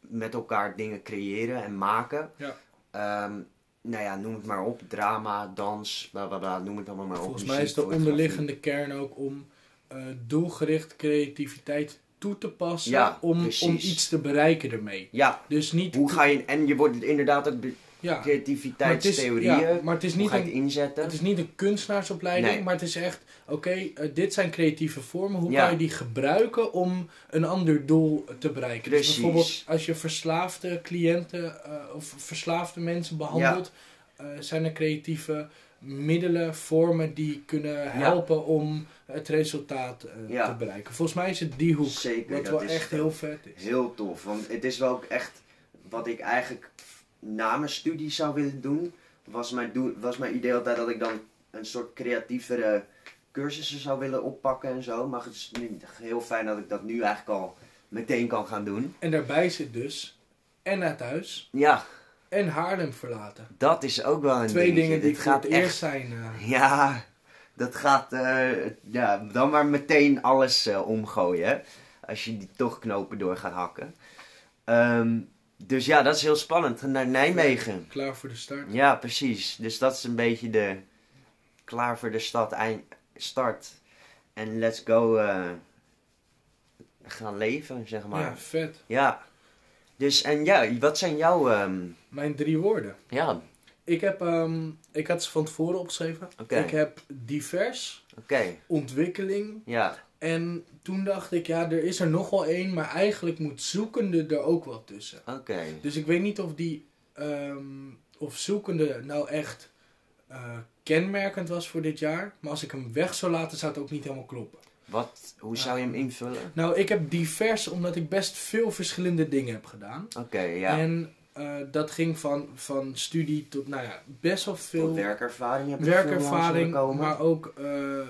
met elkaar dingen creëren en maken. Ja. Ehm, nou ja, noem het maar op. Drama, dans, bla bla bla, noem het allemaal maar op. volgens mij is de onderliggende kern ook om eh, doelgericht creativiteit toe te passen. Ja, om, precies. om iets te bereiken ermee. Ja, Dus niet. hoe ga je... En je wordt inderdaad ook... Ja, maar het is, creativiteitstheorieën. ja, maar het is niet ga je het een, inzetten? het is niet een kunstenaarsopleiding, Nee. maar het is echt, oké, eh, dit zijn creatieve vormen. Hoe Ja. kan je die gebruiken om een ander doel te bereiken? Precies. Dus bijvoorbeeld als je verslaafde cliënten eh, of verslaafde mensen behandelt, eh, zijn er creatieve middelen, vormen die kunnen helpen om het resultaat Ja. te bereiken. Volgens mij is het die hoek, Zeker, wat dat wel is echt heel vet is. Heel tof, want het is wel ook echt wat ik eigenlijk na mijn studie zou willen doen. Was mijn, doel, was mijn idee altijd dat ik dan een soort creatievere cursussen zou willen oppakken en zo. Maar het is heel fijn dat ik dat nu eigenlijk al meteen kan gaan doen. En daarbij zit dus en uit huis Ja, en Haarlem verlaten. dat is ook wel een Twee dingetje. dingen die Dit voor gaat het eerst echt. zijn. eh. Ja, dat gaat. eh, ja, dan maar meteen alles eh, omgooien. Als je die toch knopen door gaat hakken. Ehm, dus ja, dat is heel spannend. Naar Nijmegen. Klaar voor de start. Ja, precies. Dus dat is een beetje de klaar voor de stad eind, start. En let's go eh, gaan leven, zeg maar. Ja, Ja. vet. Dus en ja, wat zijn jouw... ehm, Mijn drie woorden. ja, Ik, heb, ehm, ik had ze van tevoren opgeschreven. Oké. Ik heb divers, oké. ontwikkeling. Ja, En toen dacht ik, ja, er is er nog wel één, maar eigenlijk moet zoekende er ook wel tussen. oké. Dus ik weet niet of die, ehm, of zoekende nou echt eh, kenmerkend was voor dit jaar. Maar als ik hem weg zou laten, zou het ook niet helemaal kloppen. Wat, hoe zou je hem invullen? Nou, ik heb divers omdat ik best veel verschillende dingen heb gedaan. Oké, ja. En eh, dat ging van, van studie tot, nou ja, best wel veel Veel werkervaring heb ik werkervaring. Maar ook eh, eh,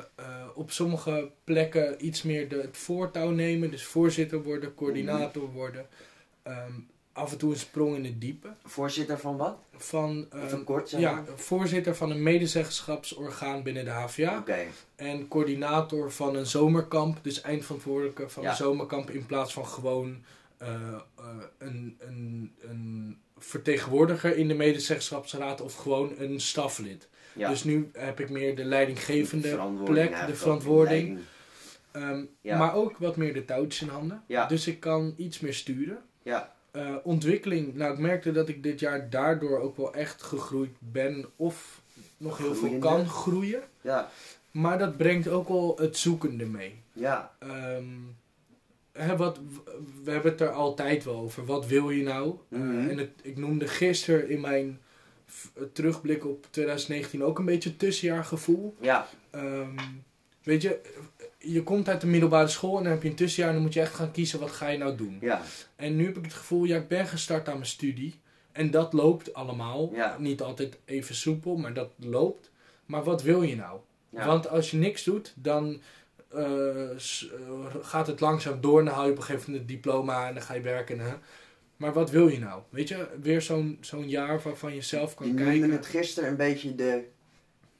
op sommige plekken iets meer de, het voortouw nemen. Dus voorzitter worden, coördinator Mhm. worden. Ehm, af en toe een sprong in het diepe. Voorzitter van wat? Van, Even kort ja, voorzitter van een medezeggenschapsorgaan binnen de HVA. Oké, En coördinator van een zomerkamp. Dus eindverantwoordelijke van Ja. een zomerkamp. In plaats van gewoon een, een, een vertegenwoordiger in de medezeggenschapsraad. Of gewoon een staflid. ja. Dus nu heb ik meer de leidinggevende plek, de verantwoording. Ehm, Ja. Maar ook wat meer de touwtjes in handen. Ja. Dus ik kan iets meer sturen. Ja, Eh, ontwikkeling, nou ik merkte dat ik dit jaar daardoor ook wel echt gegroeid ben. Of nog heel veel kan groeien. ja, Maar dat brengt ook wel het zoekende mee. ja, Ehm, hè, wat, we hebben het er altijd wel over. Wat wil je nou? Eh, Mhm. en het, ik noemde gisteren in mijn v- terugblik op 2019 ook een beetje tussenjaargevoel. ja, Ehm, weet je, je komt uit de middelbare school en dan heb je een tussenjaar en dan moet je echt gaan kiezen wat ga je nou doen. ja, En nu heb ik het gevoel, ja, ik ben gestart aan mijn studie. En dat loopt allemaal. Ja. Niet altijd even soepel, maar dat loopt. Maar wat wil je nou? ja. Want als je niks doet, dan eh, eh, gaat het langzaam door. En dan haal je op een gegeven moment het diploma en dan ga je werken. Hè? Maar wat wil je nou? Weet je, weer zo'n zo'n jaar waarvan je zelf kan Je noemde kijken. het gisteren een beetje de,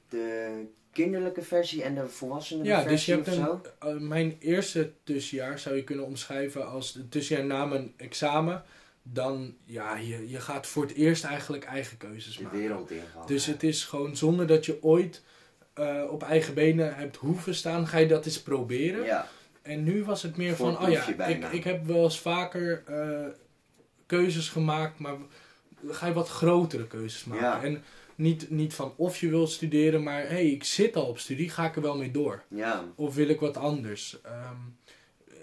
de kinderlijke versie en de volwassene Ja, dus je versie hebt of een, eh, mijn eerste tussenjaar zou je kunnen omschrijven als de tussenjaar na mijn examen. Dan, ja, je, je gaat voor het eerst eigenlijk eigen keuzes De maken. wereld ingaan. Dus het is gewoon zonder dat je ooit eh, op eigen benen hebt hoeven staan, ga je dat eens proberen. Ja, En nu was het meer Voor van, oh ja, ik, ik heb wel eens vaker eh, keuzes gemaakt, maar ga je wat grotere keuzes maken. Ja. En niet, niet van of je wilt studeren, maar hé, hey, ik zit al op studie, ga ik er wel mee door? ja, Of wil ik wat anders? Ehm,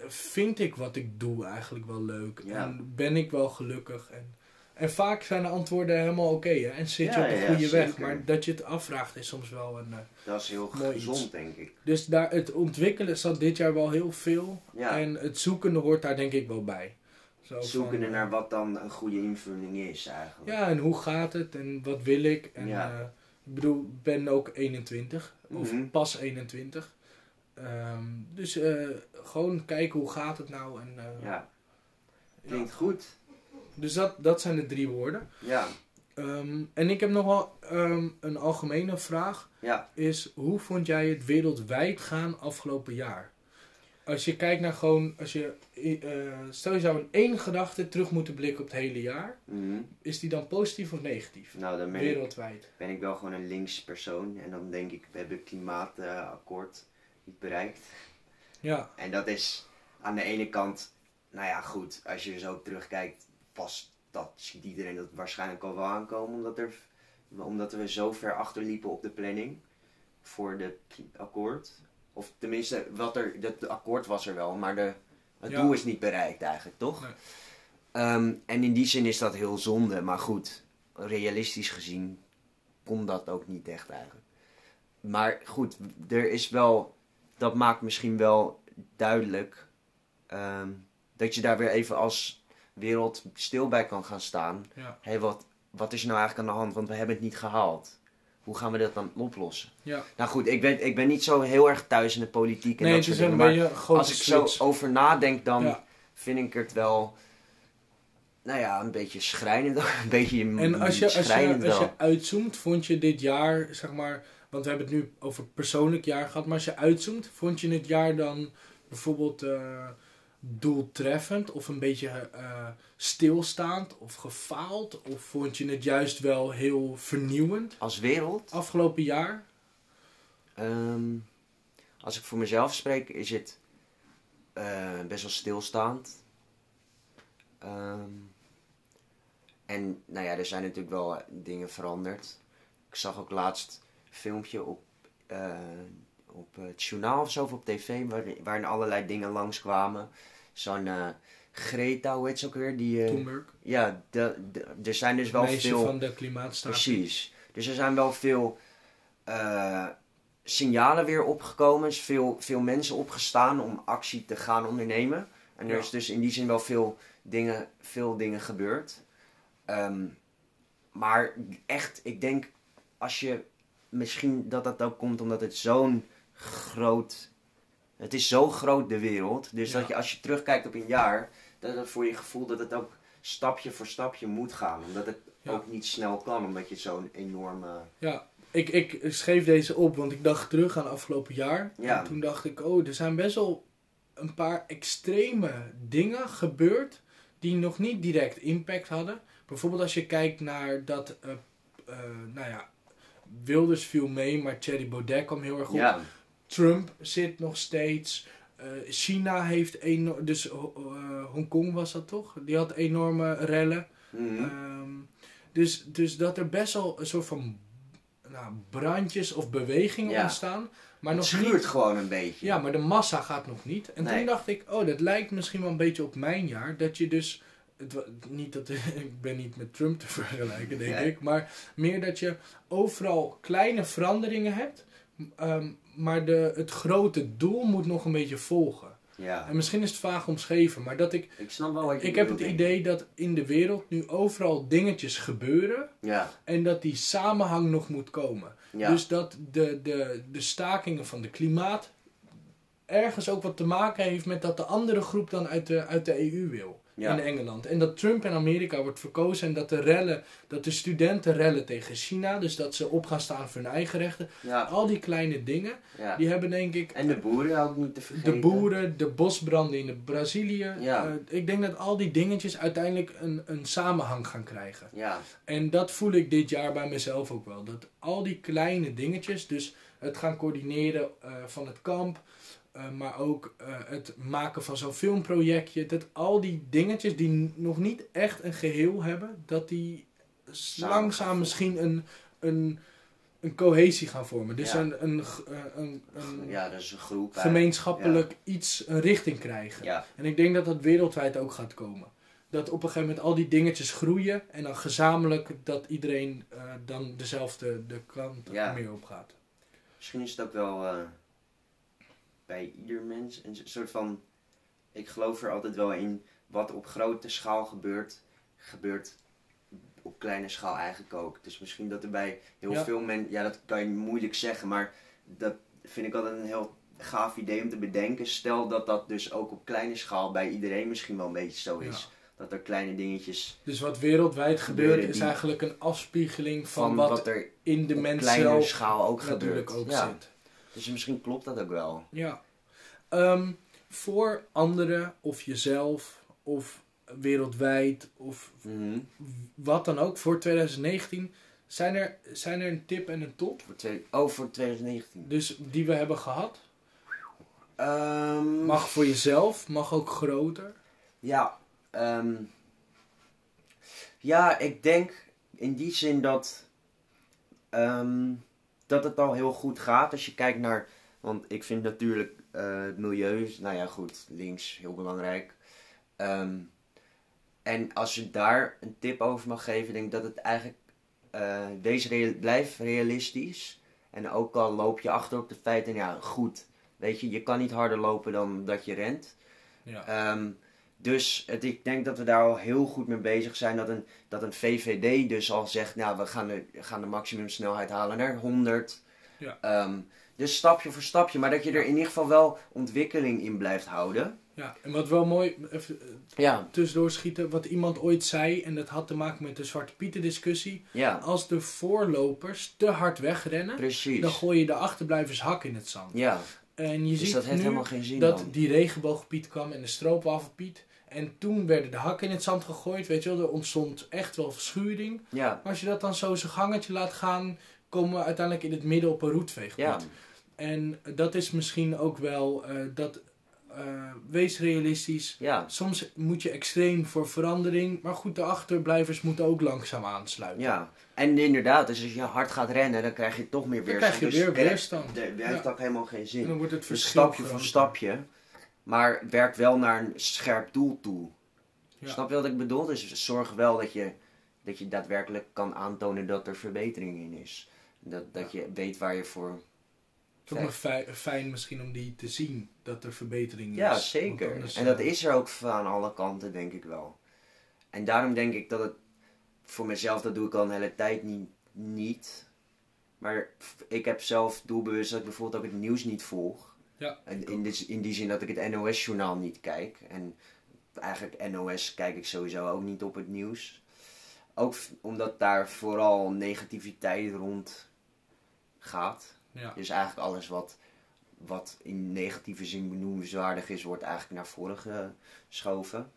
vind ik wat ik doe eigenlijk wel leuk? Ja. En ben ik wel gelukkig? En, en vaak zijn de antwoorden helemaal oké, hè? En zit je Ja, op de ja, goede weg. Maar dat je het afvraagt is soms wel een... eh, dat is heel Mooi gezond, iets. denk ik. dus daar, het ontwikkelen zat dit jaar wel heel veel. Ja, En het zoekende hoort daar denk ik wel bij. Zo zoekende van, naar eh, wat dan een goede invulling is eigenlijk. Ja, en hoe gaat het? En wat wil ik? En eh, ik bedoel, ik ben ook 21. Of Mhm. pas 21. Ehm, dus eh, gewoon kijken hoe gaat het nou. En, eh, klinkt goed. Dus dat, dat zijn de drie woorden. Ja, Ehm, en ik heb nog wel ehm, een algemene vraag. ja, Is hoe vond jij het wereldwijd gaan afgelopen jaar? Als je kijkt naar gewoon, als je, eh, stel je zou in één gedachte terug moeten blikken op het hele jaar. mhm. Is die dan positief of negatief? nou dan ben ik, Wereldwijd. ben ik wel gewoon een links persoon. En dan denk ik, we hebben het klimaatakkoord niet bereikt. Ja, En dat is aan de ene kant, nou ja goed, als je er zo op terugkijkt, was dat ziet iedereen dat waarschijnlijk al wel aankomen, omdat, er, omdat we zo ver achterliepen op de planning voor de akkoord. Of tenminste, wat er, dat akkoord was er wel, maar de, het Ja. doel is niet bereikt eigenlijk, toch? Nee. Ehm, en in die zin is dat heel zonde, maar goed, realistisch gezien kon dat ook niet echt eigenlijk. Maar goed, er is wel, dat maakt misschien wel duidelijk ehm, dat je daar weer even als wereld stil bij kan gaan staan. Ja. Hé, wat, wat is er nou eigenlijk aan de hand? Want we hebben het niet gehaald. Hoe gaan we dat dan oplossen? Ja. Nou goed, ik ben, ik ben niet zo heel erg thuis in de politiek en Nee, dat soort dingen. Maar als ik zo over nadenk, dan Ja. vind ik het wel, nou ja, een beetje schrijnend. (laughs) Een beetje En als je, als, je, als je uitzoomt, vond je dit jaar, zeg maar, want we hebben het nu over persoonlijk jaar gehad, maar als je uitzoomt, vond je het jaar dan bijvoorbeeld eh, doeltreffend of een beetje eh, stilstaand of gefaald? Of vond je het juist wel heel vernieuwend Als wereld, afgelopen jaar? ehm, als ik voor mezelf spreek, is het eh, best wel stilstaand. Ehm, en nou ja, er zijn natuurlijk wel dingen veranderd. Ik zag ook laatst een filmpje op, eh, op het journaal of zo, of op tv, waar, waarin allerlei dingen langskwamen. Zo'n eh, Greta, hoe heet ze ook weer? Die, eh, Thunberg, ja, de, de- er zijn dus wel meisje veel... van de klimaatstaking. Precies. Dus er zijn wel veel eh, signalen weer opgekomen. Er is veel, veel mensen opgestaan om actie te gaan ondernemen. En er is dus in die zin wel veel dingen, veel dingen gebeurd. Ehm, maar echt, ik denk als je misschien dat dat ook komt omdat het zo'n groot. Het is zo groot de wereld. Dus Ja. dat je als je terugkijkt op een jaar, dat het voor je gevoel dat het ook stapje voor stapje moet gaan. Omdat het Ja. ook niet snel kan, omdat je zo'n enorme. Ja, ik, ik schreef deze op, want ik dacht terug aan afgelopen jaar. Ja. En toen dacht ik, oh, er zijn best wel een paar extreme dingen gebeurd die nog niet direct impact hadden. Bijvoorbeeld als je kijkt naar dat, eh, eh, nou ja, Wilders viel mee, maar Thierry Baudet kwam heel erg op. Ja, Trump zit nog steeds. Eh, China heeft enorm, dus eh, Hongkong was dat toch? Die had enorme rellen. Mhm. Ehm, dus, dus dat er best wel een soort van nou, brandjes of bewegingen Ja. ontstaan. Maar het nog schuurt niet. gewoon een beetje. Ja, maar de massa gaat nog niet. En Nee. toen dacht ik, oh, dat lijkt misschien wel een beetje op mijn jaar. Dat je dus. Het, niet dat, (laughs) ik ben niet met Trump te vergelijken, denk ik. Maar meer dat je overal kleine veranderingen hebt. ehm, maar de, het grote doel moet nog een beetje volgen. Ja. En misschien is het vaag omschreven, maar dat ik. Ik snap wel wat je Ik heb het idee dat in de wereld nu overal dingetjes gebeuren. Ja, En dat die samenhang nog moet komen. ja. Dus dat de, de, de stakingen van de klimaat ergens ook wat te maken heeft met dat de andere groep dan uit de, uit de EU wil. Ja. In Engeland. En dat Trump in Amerika wordt verkozen en dat de rellen, dat de studenten rellen tegen China. Dus dat ze op gaan staan voor hun eigen rechten. ja. Al die kleine dingen, ja. die hebben denk ik... En de boeren ook niet te vergeten. De boeren, de bosbranden in de Brazilië. Eh, ik denk dat al die dingetjes uiteindelijk een, een samenhang gaan krijgen. Ja, En dat voel ik dit jaar bij mezelf ook wel. Dat al die kleine dingetjes, dus het gaan coördineren eh, van het kamp, eh, maar ook eh, het maken van zo'n filmprojectje, dat al die dingetjes die nog niet echt een geheel hebben, dat die Samen langzaam misschien een, een, een cohesie gaan vormen. Dus Ja. een, een, eh, een, een ja, dat is een groep. gemeenschappelijk iets, een richting krijgen. Ja, En ik denk dat dat wereldwijd ook gaat komen. Dat op een gegeven moment al die dingetjes groeien en dan gezamenlijk dat iedereen dan dezelfde de kant meer op gaat. misschien is het ook wel bij ieder mens een soort van. Ik geloof er altijd wel in wat op grote schaal gebeurt, gebeurt op kleine schaal eigenlijk ook. Dus misschien dat er bij heel Ja. veel mensen. Ja, dat kan je moeilijk zeggen, maar dat vind ik altijd een heel gaaf idee om te bedenken. Stel dat dat dus ook op kleine schaal bij iedereen misschien wel een beetje zo is. Dat er kleine dingetjes Dus wat wereldwijd gebeurt is eigenlijk een afspiegeling van, van, wat, wat, er in de op mens kleine zelf schaal ook natuurlijk gebeurt. ook ja. zit. Dus misschien klopt dat ook wel. Ja. Ehm, voor anderen of jezelf of wereldwijd of Mhm. wat dan ook voor 2019 zijn er, zijn er een tip en een top. Voor twee, oh, voor 2019. Dus die we hebben gehad. Ehm, Mag voor jezelf, mag ook groter. Ja, ehm, Ja, ik denk in die zin dat, dat het al heel goed gaat. Als je kijkt naar, want ik vind natuurlijk eh, het milieu, nou ja goed, links heel belangrijk. Ehm, en als je daar een tip over mag geven, denk ik dat het eigenlijk, eh wees real, blijf realistisch. En ook al loop je achter op de feiten, ja goed, weet je, je kan niet harder lopen dan dat je rent. Ja. Ehm, dus het, ik denk dat we daar al heel goed mee bezig zijn. Dat een, dat een VVD dus al zegt, nou we gaan de, gaan de maximumsnelheid halen naar 100. Ja. Ehm, dus stapje voor stapje. Maar dat je er in ieder geval wel ontwikkeling in blijft houden. ja, en wat wel mooi, even eh, Ja, tussendoor schieten, wat iemand ooit zei, en dat had te maken met de Zwarte Pieten discussie. ja, Als de voorlopers te hard wegrennen, precies. dan gooi je de achterblijvers hak in het zand. Ja, En je dus ziet dat heeft nu helemaal geen zin dat dan. die regenboogpiet kwam en de stroopwafelpiet. En toen werden de hakken in het zand gegooid, weet je wel. Er ontstond echt wel verschuring. Ja, Maar als je dat dan zo zijn gangetje laat gaan, komen we uiteindelijk in het midden op een roetveeggebied. ja, En dat is misschien ook wel eh, dat. eh, wees realistisch. ja, Soms moet je extreem voor verandering. Maar goed, de achterblijvers moeten ook langzaam aansluiten. ja. En inderdaad, dus als je hard gaat rennen, dan krijg je toch meer Dan weerstand. krijg je Dus weer er- weerstand. Er heeft Ja. ook helemaal geen zin. En dan wordt het Dus stapje voor stapje. Maar werk wel naar een scherp doel toe. Ja. Snap je wat ik bedoel? Dus zorg wel dat je, dat je daadwerkelijk kan aantonen dat er verbetering in is. Dat, dat je weet waar je voor... Het is ook nog fijn, misschien om die te zien, dat er verbetering is. Ja, zeker. anders, En dat eh, is er ook aan alle kanten, denk ik wel. En daarom denk ik dat het... Voor mezelf, dat doe ik al een hele tijd niet. niet. Maar ik heb zelf doelbewust dat ik bijvoorbeeld ook het nieuws niet volg. Ja, in, die, in die zin dat ik het NOS-journaal niet kijk. En eigenlijk NOS kijk ik sowieso ook niet op het nieuws. Ook omdat daar vooral negativiteit rond gaat. Ja. Dus eigenlijk alles wat, wat in negatieve zin benoemenswaardig is, wordt eigenlijk naar voren geschoven.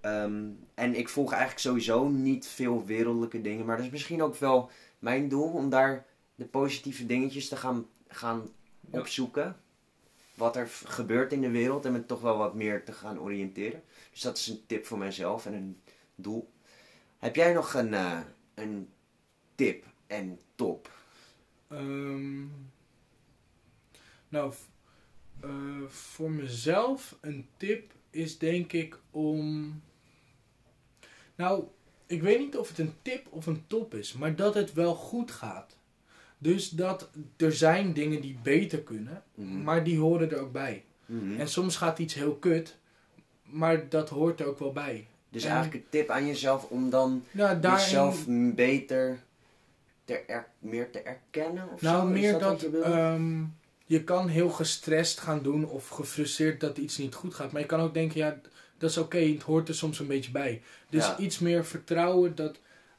Ehm, en ik volg eigenlijk sowieso niet veel wereldlijke dingen. Maar dat is misschien ook wel mijn doel om daar de positieve dingetjes te gaan, gaan Ja. opzoeken. Wat er gebeurt in de wereld en me toch wel wat meer te gaan oriënteren. Dus dat is een tip voor mijzelf en een doel. Heb jij nog een, eh, een tip en top? Ehm, nou, eh, voor mezelf een tip is denk ik om. Nou, ik weet niet of het een tip of een top is, maar dat het wel goed gaat. Dus dat er zijn dingen die beter kunnen, Mhm. maar die horen er ook bij. Mhm. En soms gaat iets heel kut, maar dat hoort er ook wel bij. Dus En- eigenlijk een tip aan jezelf om dan Nou, daarin, jezelf beter te er- meer te erkennen? Of Nou, zo? Meer dat, je ehm, je kan heel gestrest gaan doen of gefrustreerd dat iets niet goed gaat. Maar je kan ook denken, ja, dat is oké, het hoort er soms een beetje bij. Dus Ja. iets meer vertrouwen dat,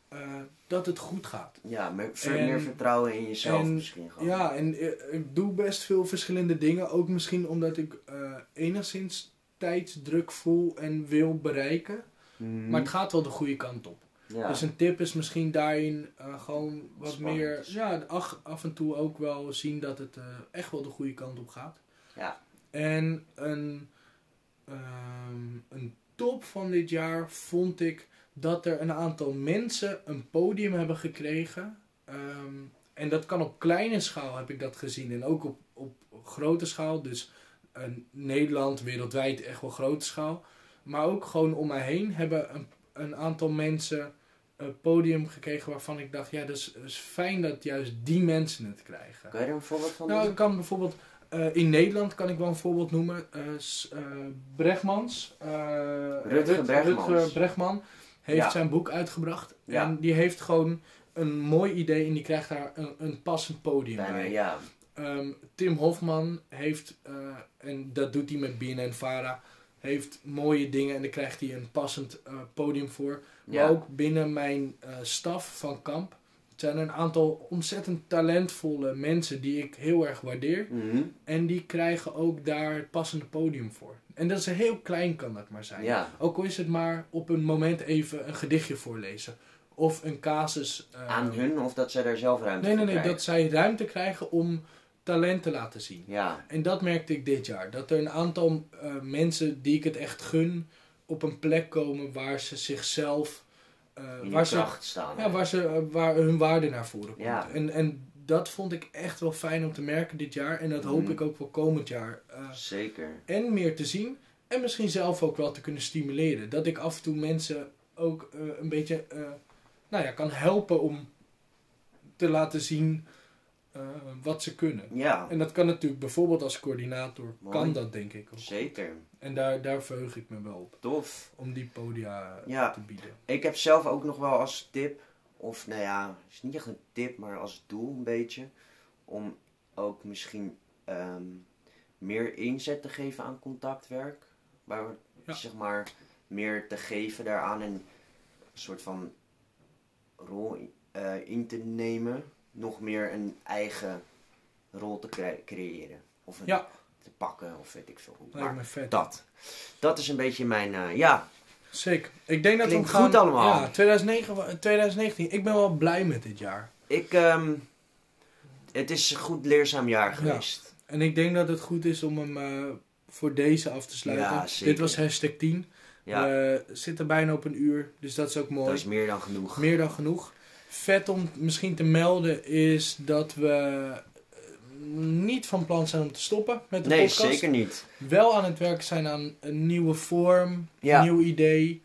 eh, dat het goed gaat. ja, meer, en- meer vertrouwen in jezelf en- misschien gewoon. Ja, en eh, ik doe best veel verschillende dingen. Ook misschien omdat ik eh, enigszins tijdsdruk voel en wil bereiken. Mhm. Maar het gaat wel de goede kant op. ja. Dus een tip is misschien daarin eh, gewoon wat Spannend. meer, ja, af en toe ook wel zien dat het echt wel de goede kant op gaat. Ja. En een, ehm, een top van dit jaar vond ik dat er een aantal mensen een podium hebben gekregen. Ehm, en dat kan op kleine schaal heb ik dat gezien en ook op, op grote schaal. Dus eh, Nederland, wereldwijd echt wel grote schaal. Maar ook gewoon om mij heen hebben een, een aantal mensen een podium gekregen waarvan ik dacht, ja, dat is, dat is fijn dat juist die mensen het krijgen. Kan je er een voorbeeld van Nou, ik kan bijvoorbeeld eh, in Nederland kan ik wel een voorbeeld noemen. Eh, s- eh, Bregmans. eh, Rutger Rut- Bregmans. Rutger Bregman heeft Ja. zijn boek uitgebracht. Ja. En die heeft gewoon een mooi idee en die krijgt daar een, een passend podium Bijna, bij. ja. Ehm, Tim Hofman heeft, eh, en dat doet hij met BNN Vara, heeft mooie dingen en daar krijgt hij een passend eh, podium voor. Maar ook binnen mijn eh, staf van kamp zijn er een aantal ontzettend talentvolle mensen die ik heel erg waardeer. Mhm. En die krijgen ook daar het passende podium voor. En dat is heel klein kan dat maar zijn. ja. Ook al is het maar op een moment even een gedichtje voorlezen. Of een casus. eh, Aan hun of dat zij daar zelf ruimte Nee, nee, nee. krijgen? Dat zij ruimte krijgen om talent te laten zien. Ja, En dat merkte ik dit jaar. Dat er een aantal eh, mensen die ik het echt gun op een plek komen waar ze zichzelf die waar, ze, staan. ja, waar, ze, eh, waar hun waarde naar voren komt. Ja. En, en dat vond ik echt wel fijn om te merken dit jaar. En dat hoop Mhm. ik ook voor komend jaar. eh, Zeker. en meer te zien. En misschien zelf ook wel te kunnen stimuleren. Dat ik af en toe mensen ook een beetje nou ja, kan helpen om te laten zien eh, wat ze kunnen. Ja, En dat kan natuurlijk bijvoorbeeld als coördinator. Mooi. Kan dat denk ik ook. zeker. En daar, daar verheug ik me wel op. Tof. Om die podia Ja. te bieden. Ik heb zelf ook nog wel als tip, of nou ja, is niet echt een tip, maar als doel een beetje, om ook misschien ehm, meer inzet te geven aan contactwerk. Waar, Ja. zeg maar, meer te geven daaraan en een soort van rol eh, in te nemen. Nog meer een eigen rol te cre- creëren. Of een, Ja. te pakken, of weet ik veel hoe. Maar vet. dat. Dat is een beetje mijn, eh, ja, Zeker. Ik denk dat Klinkt we gaan... goed allemaal. Ja, 2009, wa- 2019. Ik ben wel blij met dit jaar. Ik, ehm, het is een goed leerzaam jaar geweest. En ik denk dat het goed is om hem eh, voor deze af te sluiten. Ja. Dit was hashtag 10. Ja, We zitten bijna op een uur, dus dat is ook mooi. dat is meer dan genoeg. Meer dan genoeg. Vet om misschien te melden is dat we eh, niet van plan zijn om te stoppen met de Nee, podcast. zeker niet. Wel aan het werk zijn aan een nieuwe vorm, Ja. een nieuw idee.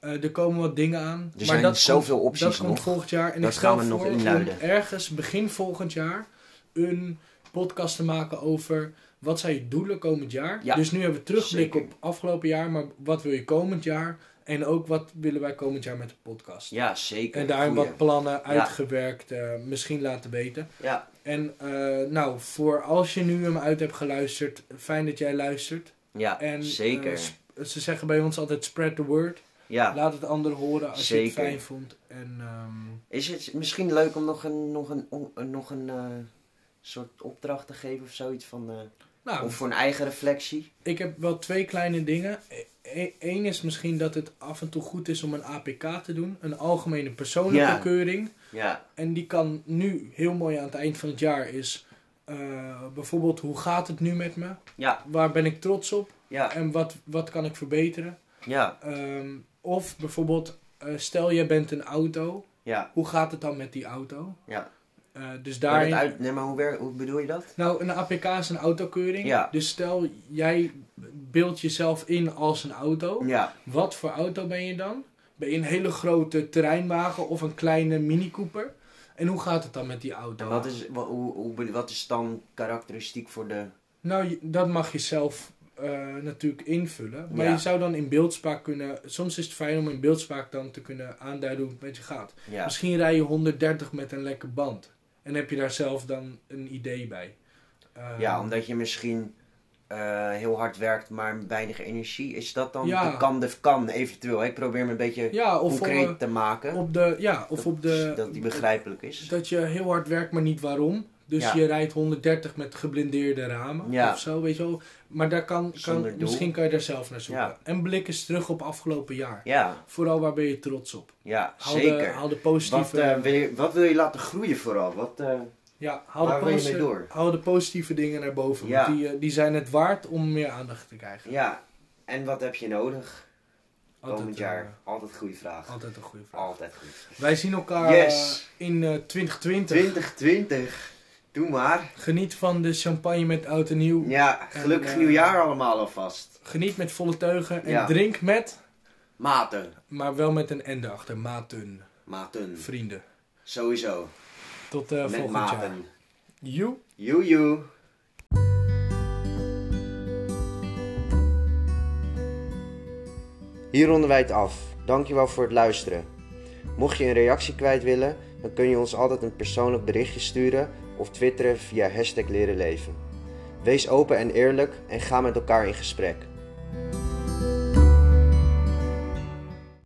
Eh, er komen wat dingen aan. Er zijn zoveel komt, opties Dat komt nog. volgend jaar. En Dat ik gaan we nog inluiden. ergens begin volgend jaar een podcast te maken over wat zijn je doelen komend jaar. Ja, dus nu hebben we terugblik zeker. op afgelopen jaar, maar wat wil je komend jaar? En ook wat willen wij komend jaar met de podcast? Ja, zeker. En daarin Goeie. wat plannen uitgewerkt, eh, misschien laten weten. Ja, En eh, nou, voor als je nu hem uit hebt geluisterd, fijn dat jij luistert. ja En, zeker. eh, sp- ze zeggen bij ons altijd spread the word. ja. Laat het anderen horen als je het Zeker. fijn vond. En ehm, Is het misschien leuk om nog een, nog een, nog een soort opdracht te geven of zoiets van... nou, of voor een eigen reflectie? ik heb wel twee kleine dingen. Eén is misschien dat het af en toe goed is om een APK te doen. Een algemene persoonlijke Ja. keuring. Ja, En die kan nu heel mooi aan het eind van het jaar is... eh, bijvoorbeeld, hoe gaat het nu met me? ja, Waar ben ik trots op? ja, En wat, wat kan ik verbeteren? ja, Ehm, of bijvoorbeeld, eh, stel jij bent een auto. ja. Hoe gaat het dan met die auto? ja. Eh, dus Maar daarin... uit, nee, maar hoe, wer- hoe bedoel je dat? Nou, een APK is een autokeuring. Ja. Dus stel, jij beeldt jezelf in als een auto. Ja, Wat voor auto ben je dan? Ben je een hele grote terreinwagen of een kleine Mini Cooper? En hoe gaat het dan met die auto? en wat is, hoe, wat is dan karakteristiek voor de... Nou, dat mag je zelf eh, natuurlijk invullen. Maar Ja. je zou dan in beeldspraak kunnen... Soms is het fijn om in beeldspraak dan te kunnen aanduiden hoe het met je gaat. Ja, Misschien rij je 130 met een lekke band. En heb je daar zelf dan een idee bij. Eh, ja omdat je misschien eh, heel hard werkt, maar weinig energie. Is dat dan Ja. de kan, de kan eventueel? Ik probeer me een beetje ja, of concreet op, te maken. op de... Ja, of dat, op de... dat die begrijpelijk is. Dat je heel hard werkt, maar niet waarom. Dus Ja. je rijdt 130 met geblindeerde ramen Ja. of zo, weet je wel. Maar daar kan, kan, misschien kan je daar zelf naar zoeken. Ja. En blik eens terug op afgelopen jaar. Ja, Vooral waar ben je trots op? ja Haal De, zeker. haal de Wat, positieve, eh, wil je, wat wil je laten groeien vooral? Wat, eh, ja, haal de, wil je mee door? haal de positieve dingen naar boven. Ja. Want die, eh, die zijn het waard om meer aandacht te krijgen. ja, en wat heb je nodig komend eh, jaar? Altijd goede vraag. altijd een goede vraag. Altijd goed. Wij zien elkaar Yes. in eh, 2020. 2020. Doe maar. Geniet van de champagne met oud en nieuw. Ja, gelukkig En, eh, nieuwjaar allemaal alvast. Geniet met volle teugen. En Ja. drink met, Maten. maar wel met een ende achter. Maten. Maten. Vrienden. Sowieso. Tot eh, Met volgend jaar. maten. Joe. Joe joe. Hier ronden wij het af. Dankjewel voor het luisteren. Mocht je een reactie kwijt willen, dan kun je ons altijd een persoonlijk berichtje sturen of twitteren via hashtag leren leven. Wees open en eerlijk en ga met elkaar in gesprek.